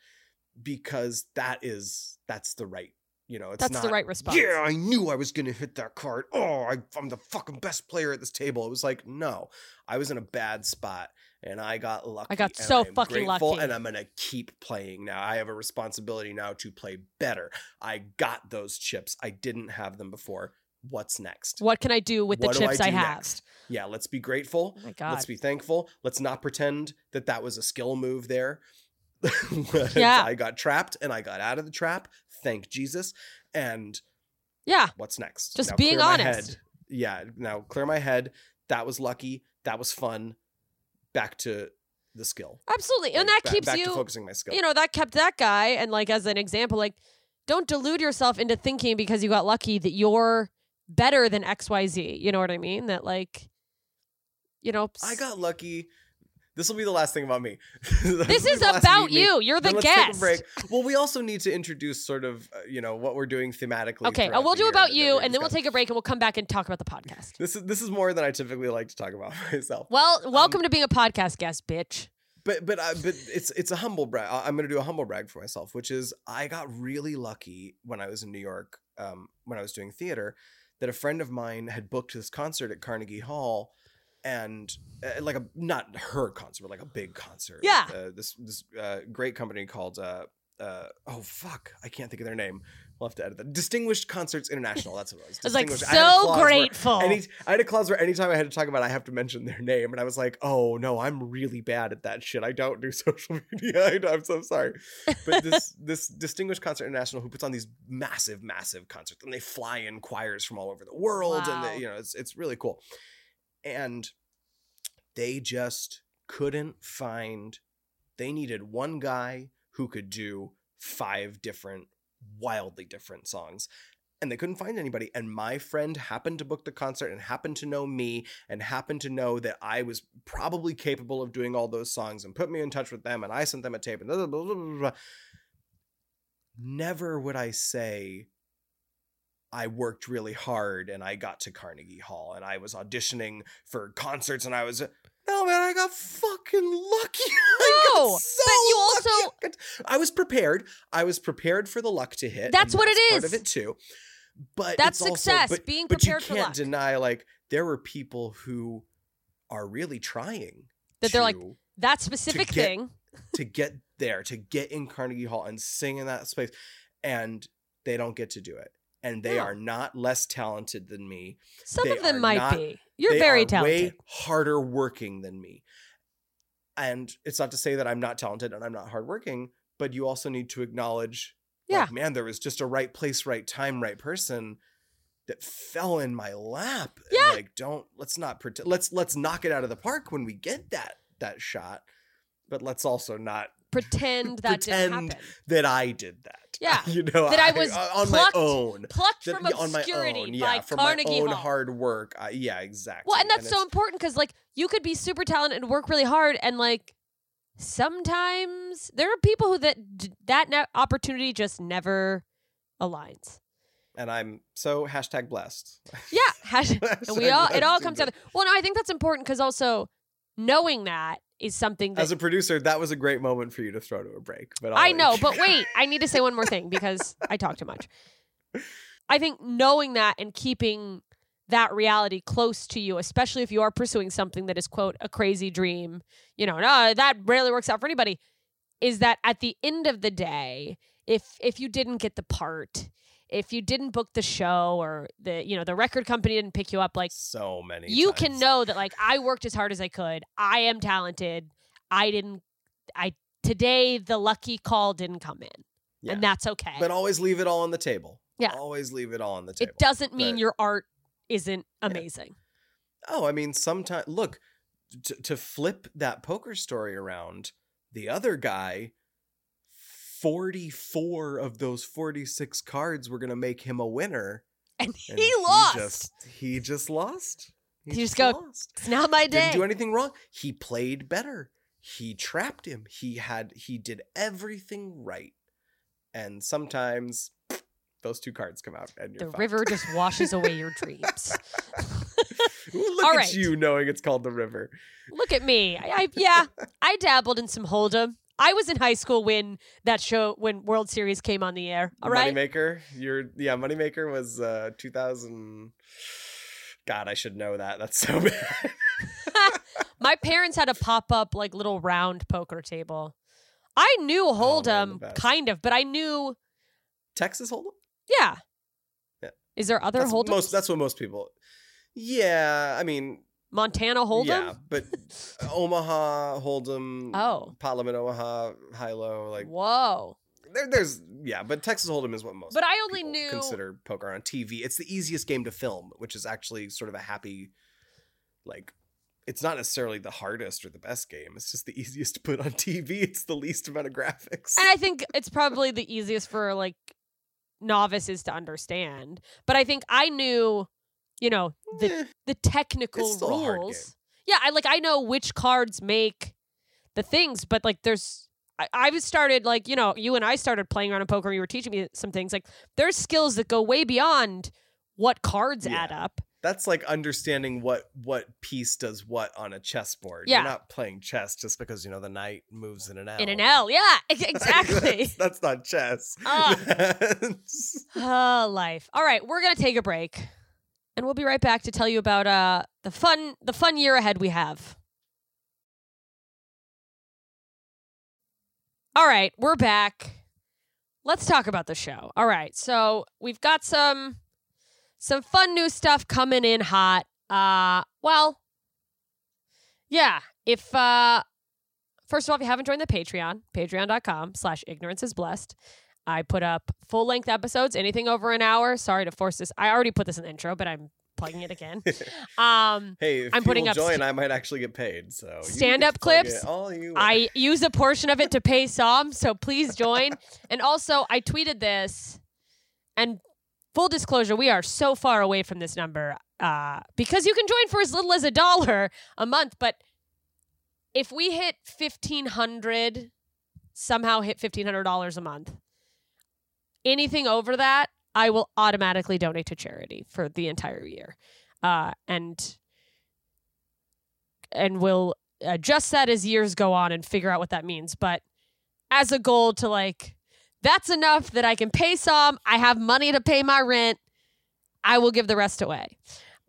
because that is that's the right. You know, it's That's not, the right response. Yeah, I knew I was going to hit that card. Oh, I, I'm the fucking best player at this table. It was like, no, I was in a bad spot and I got lucky. I got so I fucking grateful, lucky. And I'm going to keep playing now. I have a responsibility now to play better. I got those chips. I didn't have them before. What's next? What can I do with the What do chips I, do have? next? Yeah, let's be grateful. Oh my god. Let's be thankful. Let's not pretend that that was a skill move there. Yeah. I got trapped and I got out of the trap. Thank Jesus. And yeah. what's next? Just Now being honest. Yeah, now clear my head. That was lucky. That was fun. Back to the skill. Absolutely. and that ba- keeps back you to focusing my skill. you know, that kept that guy and like as an example, like don't delude yourself into thinking because you got lucky that you're better than XYZ. You know what I mean? That like you know, I got lucky. This will be the last thing about me. This is about you. You're the Then guest. Break. Well, we also need to introduce sort of, uh, you know, what we're doing thematically. Okay, uh, we'll do about you and then we'll take a break and we'll come back and talk about the podcast. This is this is more than I typically like to talk about myself. Well, Um, welcome to being a podcast guest, bitch. But but uh, but it's it's a humble brag. I'm going to do a humble brag for myself, which is I got really lucky when I was in New York, um, when I was doing theater, that a friend of mine had booked this concert at Carnegie Hall, and uh, like a not her concert, but like a big concert. Yeah. uh, this this uh, great company called uh, uh, oh fuck, I can't think of their name. We'll have to edit that. Distinguished Concerts International. That's what it was. I was like Distinguished. I so grateful. Any, I had a clause where anytime I had to talk about it, I have to mention their name. And I was like, oh no, I'm really bad at that shit. I don't do social media. I I'm so sorry. But this this Distinguished Concert International who puts on these massive, massive concerts and they fly in choirs from all over the world. And they, you know, it's it's really cool. And they just couldn't find they needed one guy who could do five different wildly different songs. And they couldn't find anybody. And my friend happened to book the concert and happened to know me and happened to know that i was probably capable of doing all those songs and put me in touch with them and i sent them a tape and blah, blah, blah, blah, blah, never would i say i worked really hard and i got to carnegie hall and i was auditioning for concerts and i was no man i got fucking lucky No, so but you also- I I was prepared. I was prepared for the luck to hit. That's what it Part of is. it too. But That's it's also- success, but- being but prepared for you can't deny like there were people who are really trying That they're like, That specific get- thing. to get there, to get in Carnegie Hall and sing in that space, and they don't get to do it. And they No. are not less talented than me. Some they of them might not- be. You're They very are talented. Way harder working than me. And it's not to say that I'm not talented and I'm not hardworking, but you also need to acknowledge, Yeah. like, man, there was just a right place, right time, right person that fell in my lap. And, Yeah. like, don't let's not pretend. Let's let's knock it out of the park when we get that that shot. But let's also not Pretend that didn't Pretend happen. that I did that. Yeah. you know, That I was on plucked my own. Plucked That- from yeah, on obscurity own, by yeah, from Carnegie my own Hall. hard work. Yeah, exactly. Well, and that's so important because like you could be super talented and work really hard, and like sometimes there are people who that that ne- opportunity just never aligns. and I'm so hashtag blessed. Yeah, hash- and we all it all comes together. Well, no, I think that's important because also knowing that is something that As a producer, that was a great moment for you to throw to a break. But I'll I know, you- but wait, I need to say one more thing because I talk too much. I think knowing that and keeping that reality close to you, especially if you are pursuing something that is quote a crazy dream, you know, no, that rarely works out for anybody, is that at the end of the day, if if you didn't get the part, if you didn't book the show or the you know the record company didn't pick you up like so many. you can know that like I worked as hard as I could. I am talented. I didn't I today the lucky call didn't come in. Yeah. And that's okay. but always leave it all on the table. Yeah. always leave it all on the table. it doesn't mean your art isn't amazing. Oh, I mean, sometimes look to, to flip that poker story around. The other guy, forty-four of those forty-six cards were going to make him a winner. And, and he lost. just he just lost. He You just go, lost. it's not my day. Didn't do anything wrong. He played better. he trapped him. He had he did everything right. And sometimes those two cards come out and you're The fucked. river just washes away your dreams. Look All at right. you knowing it's called the river. Look at me. I, I yeah, I dabbled in some hold'em. I was in high school when that show when World Series came on the air. All right. Moneymaker. You're yeah, Moneymaker was uh 2000 God, I should know that. That's so bad. My parents had a pop up like little round poker table. I knew Oh, hold'em best. kind of, but I knew Texas Hold'em? yeah. Yeah. Is there other That's hold'em? most that's what most people Yeah, I mean Montana hold'em? Yeah, but uh, Omaha Hold'em, Oh. Pot-Limit Omaha, High Low, like Whoa. there, there's yeah, but Texas Hold'em is what most. But I only knew- consider poker on TV. It's the easiest game to film, which is actually sort of a happy, like, it's not necessarily the hardest or the best game. It's just the easiest to put on TV. It's the least amount of graphics. And I think it's probably the easiest for like novices to understand. But I think I knew, you know, the Eh, the technical It's still a hard rules. Yeah, I like I know which cards make the things, but like there's I, I started like, you know, you and I started playing around in poker and you were teaching me some things. Like there's skills that go way beyond what cards Yeah. add up. That's like understanding what what piece does what on a chessboard. Yeah. You're not playing chess just because you know the knight moves in an L. In an L. Yeah, exactly. that's, that's not chess. That's- Oh, life. All right, we're gonna take a break, and we'll be right back to tell you about uh the fun the fun year ahead we have. All right, we're back. Let's talk about the show. All right, so we've got some some fun new stuff coming in hot. Uh, well, yeah. If uh, first of all, if you haven't joined the Patreon, patreon.com slash ignorance is blessed. I put up full length episodes, anything over an hour. Sorry to force this. I already put this in the intro, but I'm plugging it again. Um, hey, if I'm putting up join, st- I might actually get paid. So Stand-up clips, all you. I use a portion of it to pay some, so please join. and also, I tweeted this, and full disclosure, we are so far away from this number uh, because you can join for as little as a dollar a month. But if we hit fifteen hundred, somehow hit fifteen hundred dollars a month, anything over that, I will automatically donate to charity for the entire year, uh, and and we'll adjust that as years go on and figure out what that means. But as a goal to like, that's enough that I can pay some. I have money to pay my rent. I will give the rest away.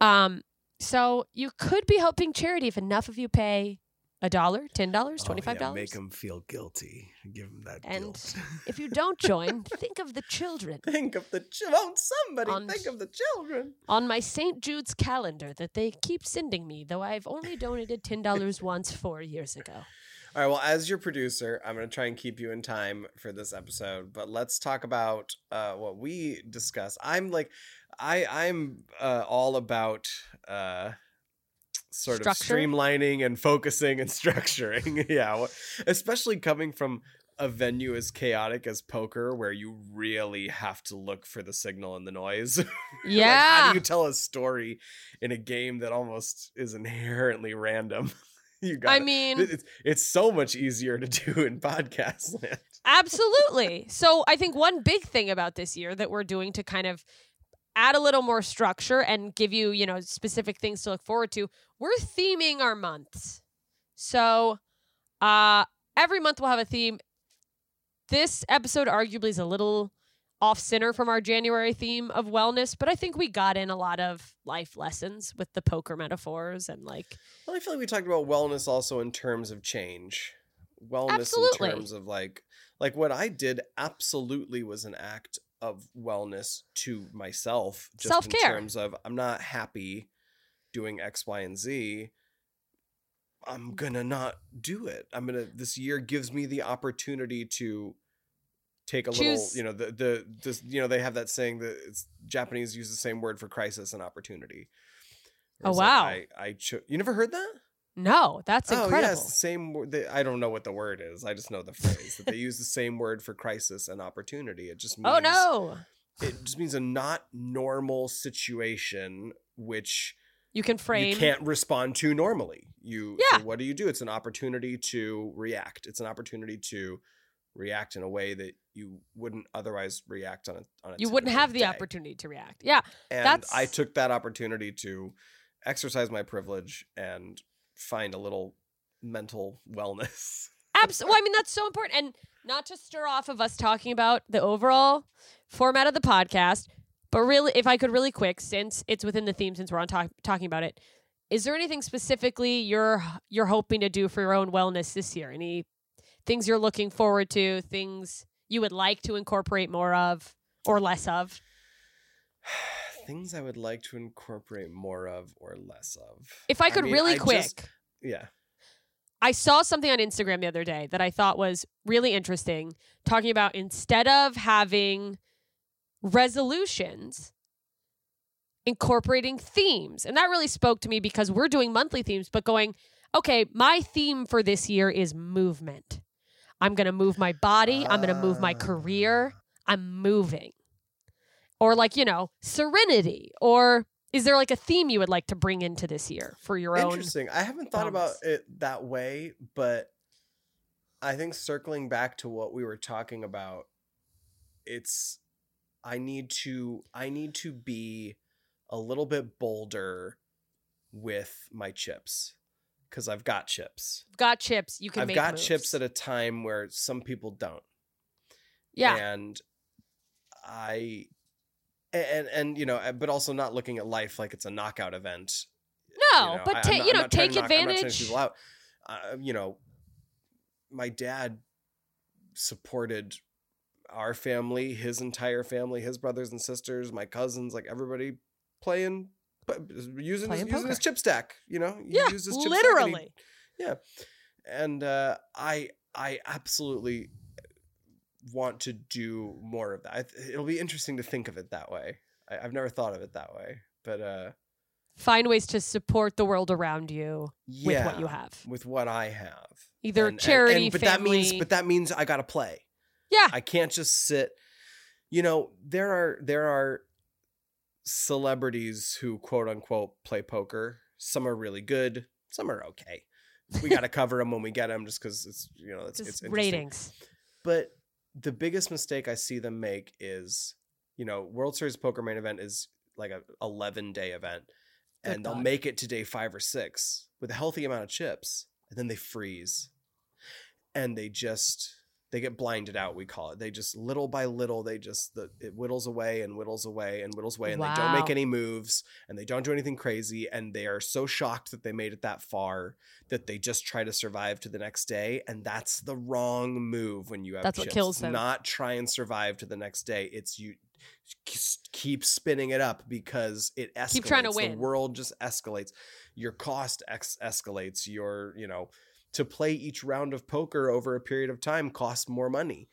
Um, so you could be helping charity if enough of you pay a dollar, ten dollars, Oh, twenty five dollars. Make them feel guilty. Give them that And guilt. if you don't join, think of the children think of the ch- won't somebody On- think of the children. on my St. Jude's calendar that they keep sending me, though I've only donated ten dollars once four years ago. All right. Well, as your producer, I'm going to try and keep you in time for this episode. But let's talk about uh, what we discuss. I'm like, I I'm uh, all about uh, sort Structure? of streamlining and focusing and structuring. yeah, especially coming from a venue as chaotic as poker, where you really have to look for the signal and the noise. Like, Yeah. how do you tell a story in a game that almost is inherently random? you got I mean, it's, it's so much easier to do in podcast land. Absolutely. So I think one big thing about this year that we're doing to kind of add a little more structure and give you, you know, specific things to look forward to, we're theming our months. So uh every month we'll have a theme. This episode arguably is a little off center from our January theme of wellness, but I think we got in a lot of life lessons with the poker metaphors and like Well, I feel like we talked about wellness also in terms of change. Wellness Absolutely. in terms of like like what I did absolutely was an act of wellness to myself. Just Self-care. in terms of I'm not happy doing X, Y, and Z. I'm gonna not do it. I'm gonna this year gives me the opportunity to take a little you know the the this you know they have that saying that it's Japanese use the same word for crisis and opportunity. Oh, Whereas, like, wow. I I cho- you never heard that? No, that's Oh incredible. yes, same. They, I don't know what the word is. I just know the phrase that they use the same word for crisis and opportunity. It just oh, means Oh no. It just means a not normal situation, which You can frame. you can't respond to normally. You Yeah. so what do you do? It's an opportunity to react. It's an opportunity to react in a way that you wouldn't otherwise react on a on a you wouldn't have the day. opportunity to react. Yeah. And That's- I took that opportunity to exercise my privilege and find a little mental wellness. Absolutely. Well, I mean, that's so important. And not to stir off of us talking about the overall format of the podcast, but really, if I could really quick, since it's within the theme, since we're on talk- talking about it, is there anything specifically you're you're hoping to do for your own wellness this year? Any things you're looking forward to? Things you would like to incorporate more of or less of? Things I would like to incorporate more of or less of. If I could mean, really I quick. just- yeah. I saw something on Instagram the other day that I thought was really interesting, talking about instead of having resolutions, incorporating themes. And that really spoke to me because we're doing monthly themes, but going, okay, my theme for this year is movement. I'm going to move my body, I'm going to move my Ah. career, I'm moving. Or like, you know, serenity. Or is there like a theme you would like to bring into this year for your own? Interesting. I haven't thought about it that way, but I think circling back to what we were talking about, it's I need to I need to be a little bit bolder with my chips because I've got chips. got chips, you can I've got moves. chips at a time where some people don't. Yeah. And I and and you know, uh, but also not looking at life like it's a knockout event. No, know, but I- ta- not- you know, take to knock- I'm not trying advantage. people out. Uh, you know, my dad supported our family, his entire family, his brothers and sisters, my cousins, like everybody playing, using Playing his, using his chip stack. You know, He Yeah, used his chip stack and he- literally. yeah, and uh, I I absolutely want to do more of that. It'll be interesting to think of it that way. I, I've never thought of it that way, but uh, Find ways to support the world around you yeah, with what you have. with what I have, Either And- and- charity, and- but family. that means but that means I got to play. yeah. I can't just sit. You know, there are there are celebrities who quote unquote play poker. Some are really good. Some are okay. We got to cover them when we get them, just because it's you know it's, Just it's ratings. But the biggest mistake I see them make is, you know, World Series Poker main event is like a 11 day event, Good and they'll make it to day five or six with a healthy amount of chips, and then they freeze, and they just they get blinded out. We call it. They just little by little they just the, it whittles away and whittles away and whittles away, and they don't make any moves, and they don't do anything crazy, and they are so shocked that they made it that far that they just try to survive to the next day, and that's the wrong move when you have That's what chips. kills them. Not try and survive to the next day. It's you keep spinning it up because it escalates. Keep trying to win. The world just escalates. Your cost ex- escalates. Your you know to play each round of poker over a period of time costs more money.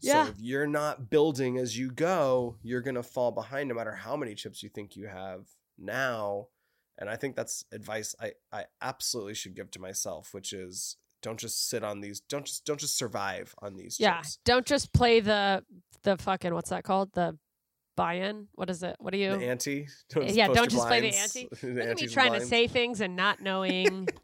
Yeah. So if you're not building as you go, you're gonna fall behind no matter how many chips you think you have now. And I think that's advice I, I absolutely should give to myself, which is don't just sit on these don't just don't just survive on these Yeah. chips. Don't just play the the fucking what's that called? The buy-in. What is it? What do you? The ante. Yeah, don't just play the blinds, ante. Look at me trying to say things and not knowing.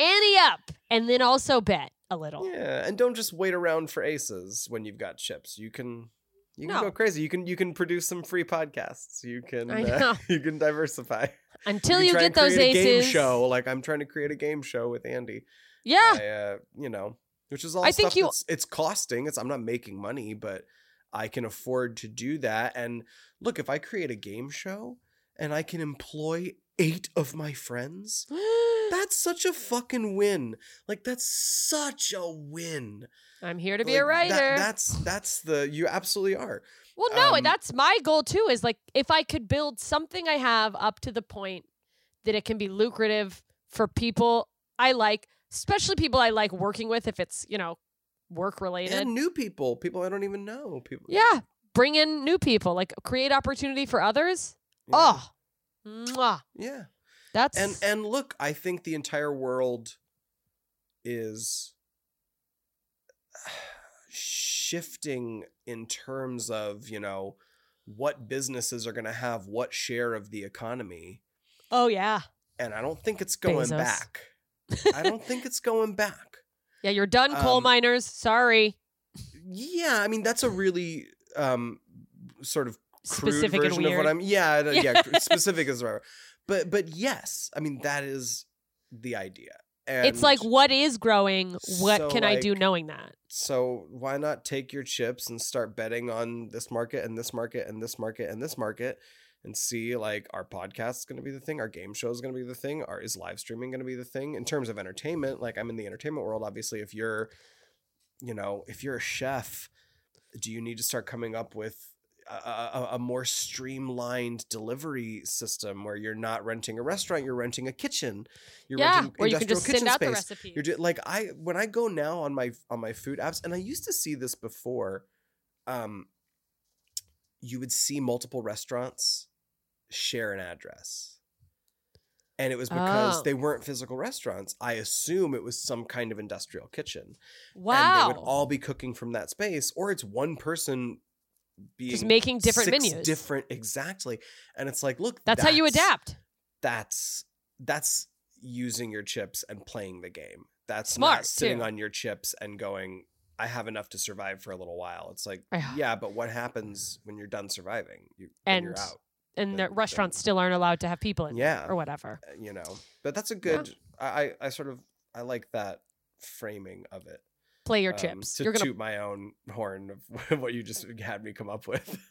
Ante up, and then also bet a little. Yeah, and don't just wait around for aces when you've got chips. You can you can No. go crazy. You can you can produce some free podcasts. You can uh, you can diversify. Until you, you, get those aces. A game show like I'm trying to create a game show with Andy. Yeah. I, uh, you know, which is all I think you- that's it's costing. It's I'm not making money, but I can afford to do that. And look, if I create a game show and I can employ eight of my friends, that's such a fucking win. Like that's such a win. I'm here to be Like, a writer. that- that's that's the you absolutely are. well, no, um, that's my goal too. Is like if I could build something I have up to the point that it can be lucrative for people I like, especially people I like working with. If it's you know work related, And new people, people I don't even know. People. yeah, bring in new people, like create opportunity for others. Yeah. Oh, mwah. yeah. that's and and look i think the entire world is shifting in terms of you know what businesses are going to have what share of the economy Oh yeah. and I don't think it's going Bezos. back. I don't think it's going back. Yeah, you're done, coal Um, miners. Sorry. Yeah, I mean that's a really um sort of Specific version of what I'm. Yeah, yeah, specific is right. But but yes, I mean that is the idea. And it's like what is growing? What so, can I do knowing that? so why not take your chips and start betting on this market and this market and this market and this market and see like our podcast is going to be the thing our game show is going to be the thing our is live streaming going to be the thing in terms of entertainment like i'm in the entertainment world obviously if you're you know if you're a chef do you need to start coming up with a, a, more streamlined delivery system where you're not renting a restaurant you're renting a kitchen you're yeah, renting where you can just send kitchen out the space. recipe. You're just, like I when I go now on my on my food apps, and I used to see this before. Um, you would see multiple restaurants share an address, and it was because Oh. they weren't physical restaurants. I assume it was some kind of industrial kitchen, wow. and they would all be cooking from that space, or it's one person being just making different menus. different exactly, and it's like, look, that's, how you adapt. that's that's using your chips and playing the game. That's Smart, not sitting too. on your chips and going, I have enough to survive for a little while. It's like, Yeah. yeah, but what happens when you're done surviving? You when you're And out, And the then- restaurants still aren't allowed to have people in Yeah. or whatever. uh, you know. But that's a good. I, I I sort of I like that framing of it. Play your um, chips. to You're gonna toot my own horn of what you just had me come up with.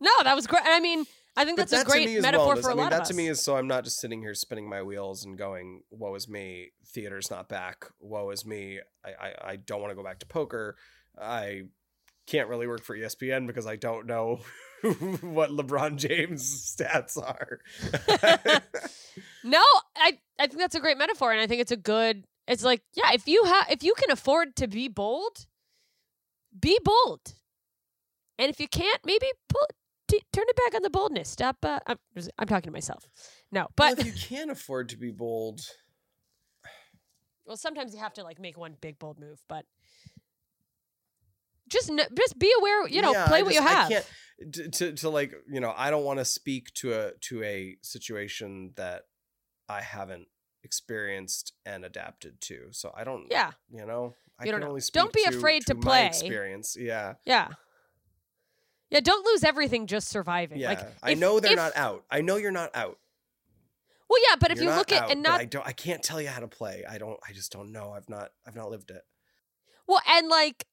No, that was great. I mean, I think that's that a great to me is metaphor wellness. for a I mean, lot that of to us. me is so I'm not just sitting here spinning my wheels and going, "Woe is me! Theater's not back. Woe is me! I I, I don't want to go back to poker. I can't really work for ESPN because I don't know what LeBron James' stats are." No, I I think that's a great metaphor, and I think it's a good. It's like, yeah, if you have, if you can afford to be bold, be bold, and if you can't, maybe pull, t- turn it back on the boldness. Stop. Uh, I'm, I'm talking to myself. No, well, but if you can't afford to be bold, well, sometimes you have to like make one big bold move, but just just be aware. You know, Yeah, play what just- you have. I can't to, to to like you know I don't want to speak to a to a situation that I haven't experienced and adapted to. So I don't. Yeah, You know, I You don't can know. only speak Don't be to, afraid to my play. experience. Yeah, yeah, yeah. Don't lose everything just surviving. yeah. Like I if- know they're if- not out. I know you're not out. Well, yeah, but if You're you not look at out, and not I don't. I can't tell you how to play. I don't. I just don't know. I've not. I've not lived it. Well, and like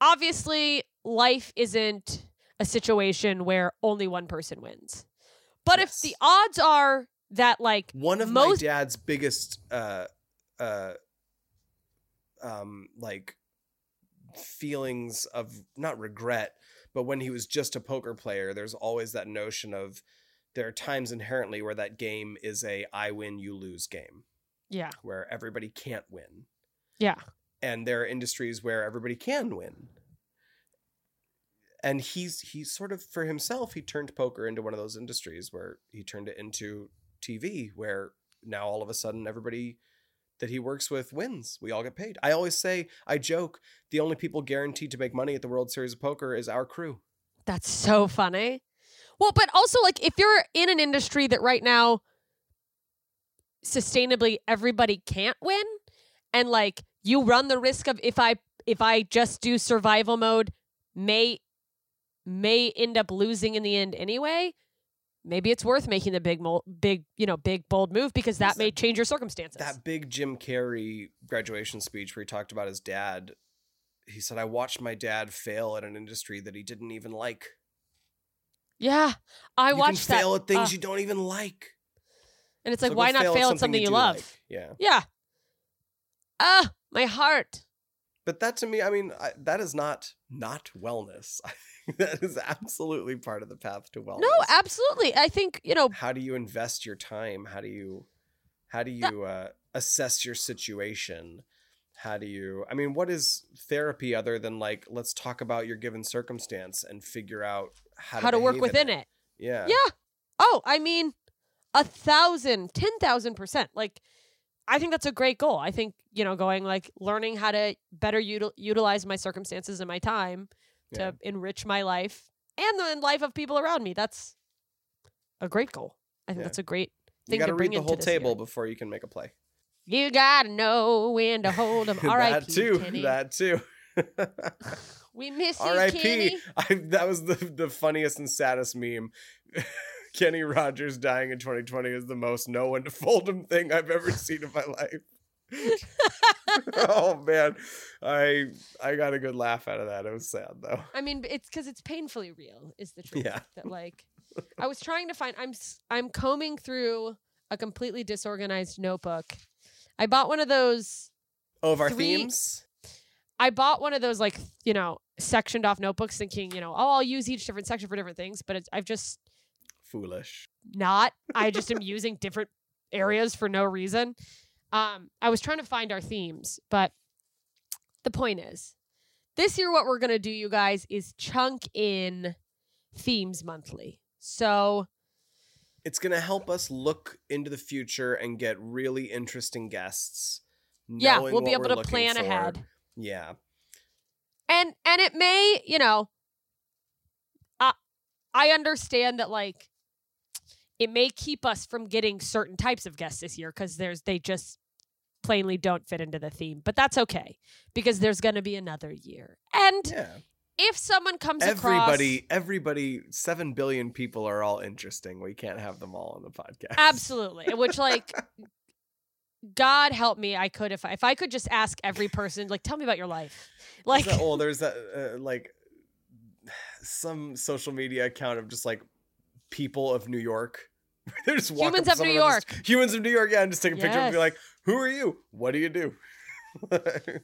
obviously life isn't a situation where only one person wins. But if the odds are that like One of most my dad's biggest uh uh um like feelings of not regret, but when he was just a poker player, there's always that notion of there are times inherently where that game is a I win you lose game yeah, where everybody can't win. yeah. And there are industries where everybody can win. And he's he sort of for himself, he turned poker into one of those industries where he turned it into TV, where now all of a sudden everybody that he works with wins. We all get paid. I always say, I joke, the only people guaranteed to make money at the World Series of Poker is our crew. That's so funny. Well, but also like if you're in an industry that right now sustainably everybody can't win and like you run the risk of if I if I just do survival mode may may end up losing in the end anyway. Maybe it's worth making the big big, you know, big bold move because that may change your circumstances. That big Jim Carrey graduation speech where he talked about his dad, he said, I watched my dad fail at an industry that he didn't even like. yeah. I you watched that fail at things uh, you don't even like. and it's like go why not fail at something you, do love? like. Yeah. Yeah. Ah, my heart. But that to me, I mean, I, that is not not wellness. That is absolutely part of the path to wellness. No, absolutely. I think, you know, How do you invest your time? How do you how do you uh, assess your situation? How do you I mean, what is therapy other than like let's talk about your given circumstance and figure out how, how to work within in it. Yeah. Yeah. Oh, I mean, a thousand, ten thousand percent. Like, I think that's a great goal. I think you know, going like learning how to better util- utilize my circumstances and my time to Yeah. enrich my life and the life of people around me. That's a great goal. I think Yeah. that's a great thing. You got to to bring read the whole table year. before you can make a play. You gotta know when to hold them. R.I.P. that too. Kenny. That too. we miss you, R.I.P. Kenny. I, that was the the funniest and saddest meme. Kenny Rogers dying in 2020 is the most no one to fold him thing I've ever seen in my life. oh man, I I got a good laugh out of that. It was sad though. I mean, it's because it's painfully real. Is the truth Yeah. that like I was trying to find. I'm I'm combing through a completely disorganized notebook. I bought one of those. Oh, of our Three- themes. I bought one of those like you know sectioned off notebooks, thinking you know oh I'll use each different section for different things, but it's, I've just Foolish. not. I just am using different areas for no reason. Um, I was trying to find our themes, but the point is, this year what we're gonna do, you guys, is chunk in themes monthly. So It's gonna help us look into the future and get really interesting guests. yeah, we'll be able to plan for. ahead. Yeah. and and it may you know uh, i understand that like it may keep us from getting certain types of guests this year because there's they just plainly don't fit into the theme but that's okay because there's going to be another year and Yeah. if someone comes Everybody, across everybody, seven billion people are all interesting. We can't have them all on the podcast. absolutely which like god help me i could if I, if i could just ask every person like tell me about your life like There's that- oh, there's that uh, like some social media account of just like people of New York. They're just walking Humans of New and just- York. humans of New York, yeah, and just take a picture and be like, "Who are you? What do you do?"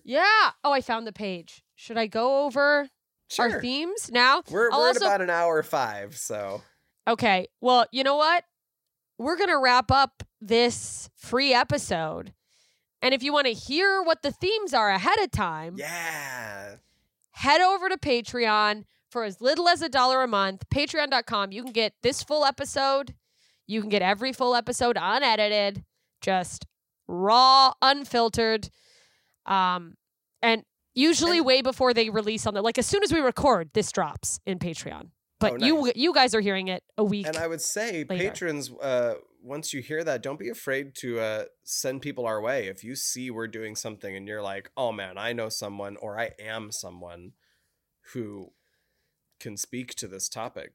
yeah oh i found the page should i go over sure. our themes now We're, we're also- at about an hour five, so Okay. Well, you know what? We're going to wrap up this free episode. And if you want to hear what the themes are ahead of time, yeah. head over to Patreon for as little as a dollar a month. Patreon.com. You can get this full episode. You can get every full episode unedited, just raw, unfiltered. Um, and usually And- way before they release on the like as soon as we record, this drops in Patreon. But Oh, you you guys are hearing it a week. And I would say, later. patrons, uh, once you hear that, don't be afraid to uh, send people our way. If you see we're doing something and you're like, "Oh man, I know someone," or "I am someone who can speak to this topic,"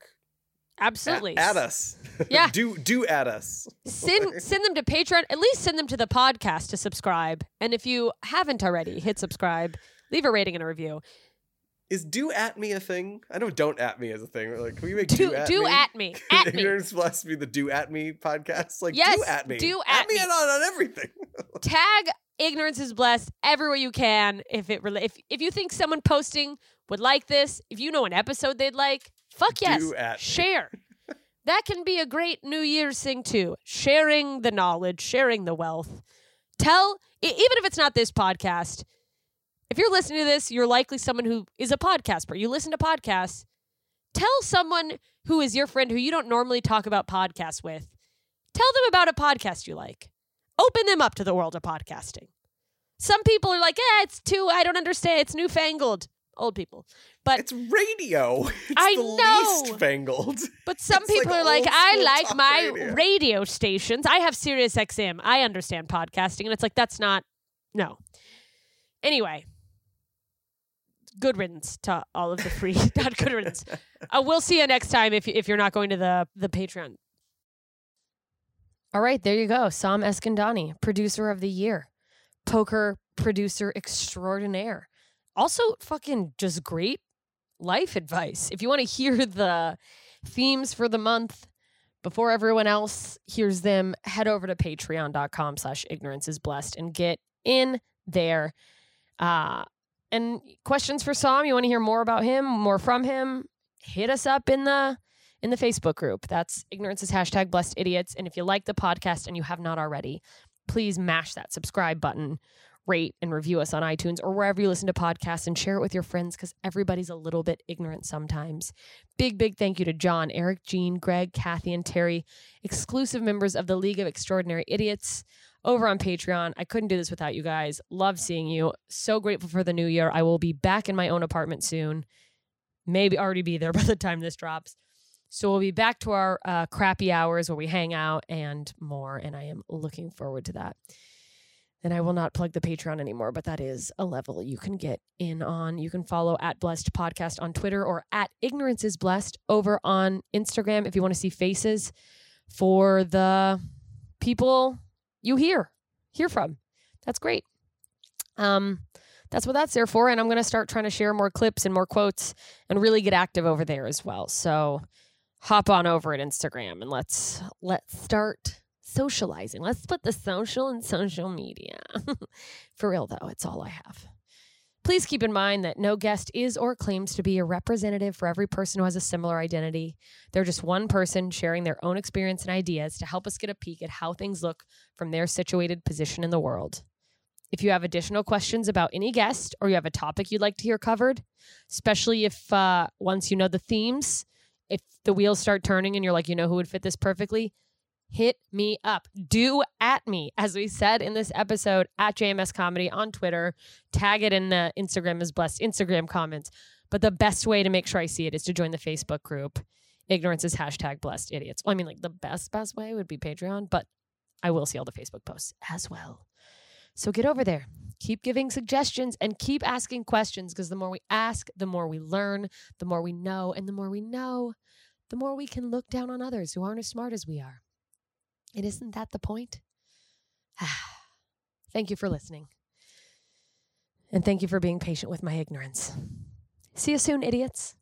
a- Absolutely. add us. Yeah. do do add us. send send them to Patreon. At least send them to the podcast to subscribe. And if you haven't already, hit subscribe. Leave a rating and a review. Is do at me a thing? I know don't at me is a thing. Like, can we make Do do, at do me? at me. At me. Ignorance blessed be the do at me podcast. Like Yes, do at me. do at me. me. on, on everything. Tag ignorance is blessed everywhere you can. If it rela- if if you think someone posting would like this, if you know an episode they'd like, fuck yes, Do at me. share. that can be a great New Year's thing too. Sharing the knowledge, sharing the wealth. Tell even if it's not this podcast. If you're listening to this, you're likely someone who is a podcaster. You listen to podcasts. Tell someone who is your friend who you don't normally talk about podcasts with. Tell them about a podcast you like. Open them up to the world of podcasting. Some people are like, eh, it's too, I don't understand. It's newfangled. Old people. But It's radio. It's I the know. least fangled. but some It's like people are like, I like my radio." radio. stations. I have Sirius XM. I understand podcasting. And it's like, that's not, no. Anyway, good riddance to all of the free, not good riddance. Uh, we'll see you next time if, you- if you're not going to the, the Patreon. All right, there you go. Sam Eskandani, producer of the year, poker producer extraordinaire. Also, fucking just great life advice. If you want to hear the themes for the month before everyone else hears them, head over to patreon.com slash ignorance is blessed and get in there. Uh, and questions for Sam, you want to hear more about him, more from him, hit us up in the in the Facebook group. That's ignorance is hashtag blessed idiots. And if you like the podcast and you have not already, please mash that subscribe button, rate and review us on iTunes or wherever you listen to podcasts and share it with your friends because everybody's a little bit ignorant sometimes. Big, big thank you to John, Eric, Jean, Greg, Kathy, and Terry, exclusive members of the League of Extraordinary Idiots over on Patreon. I couldn't do this without you guys. Love seeing you. So grateful for the new year. I will be back in my own apartment soon. Maybe already be there by the time this drops. So we'll be back to our uh, crappy hours where we hang out and more. And I am looking forward to that. And I will not plug the Patreon anymore, but that is a level you can get in on. You can follow at Blessed Podcast on Twitter or at Ignorance is Blessed over on Instagram if you want to see faces for the people you hear hear from. That's great. Um, that's what that's there for. And I'm going to start trying to share more clips and more quotes and really get active over there as well. So hop on over at Instagram and let's let's start socializing. Let's put the social in social media. for real though, it's all I have. Please keep in mind that no guest is or claims to be a representative for every person who has a similar identity. They're just one person sharing their own experience and ideas to help us get a peek at how things look from their situated position in the world. If you have additional questions about any guest or you have a topic you'd like to hear covered, especially if uh, once you know the themes, if the wheels start turning and you're like, you know who would fit this perfectly, hit me up. Do at me, as we said in this episode, at JMS Comedy on Twitter. Tag it in the Instagram is blessed Instagram comments. But the best way to make sure I see it is to join the Facebook group. Ignorance is hashtag blessed idiots. Well, I mean, like the best, best way would be Patreon, but I will see all the Facebook posts as well. So get over there. Keep giving suggestions and keep asking questions because the more we ask, the more we learn, the more we know, and the more we know, the more we can look down on others who aren't as smart as we are. And isn't that the point? thank you for listening. And thank you for being patient with my ignorance. See you soon, idiots.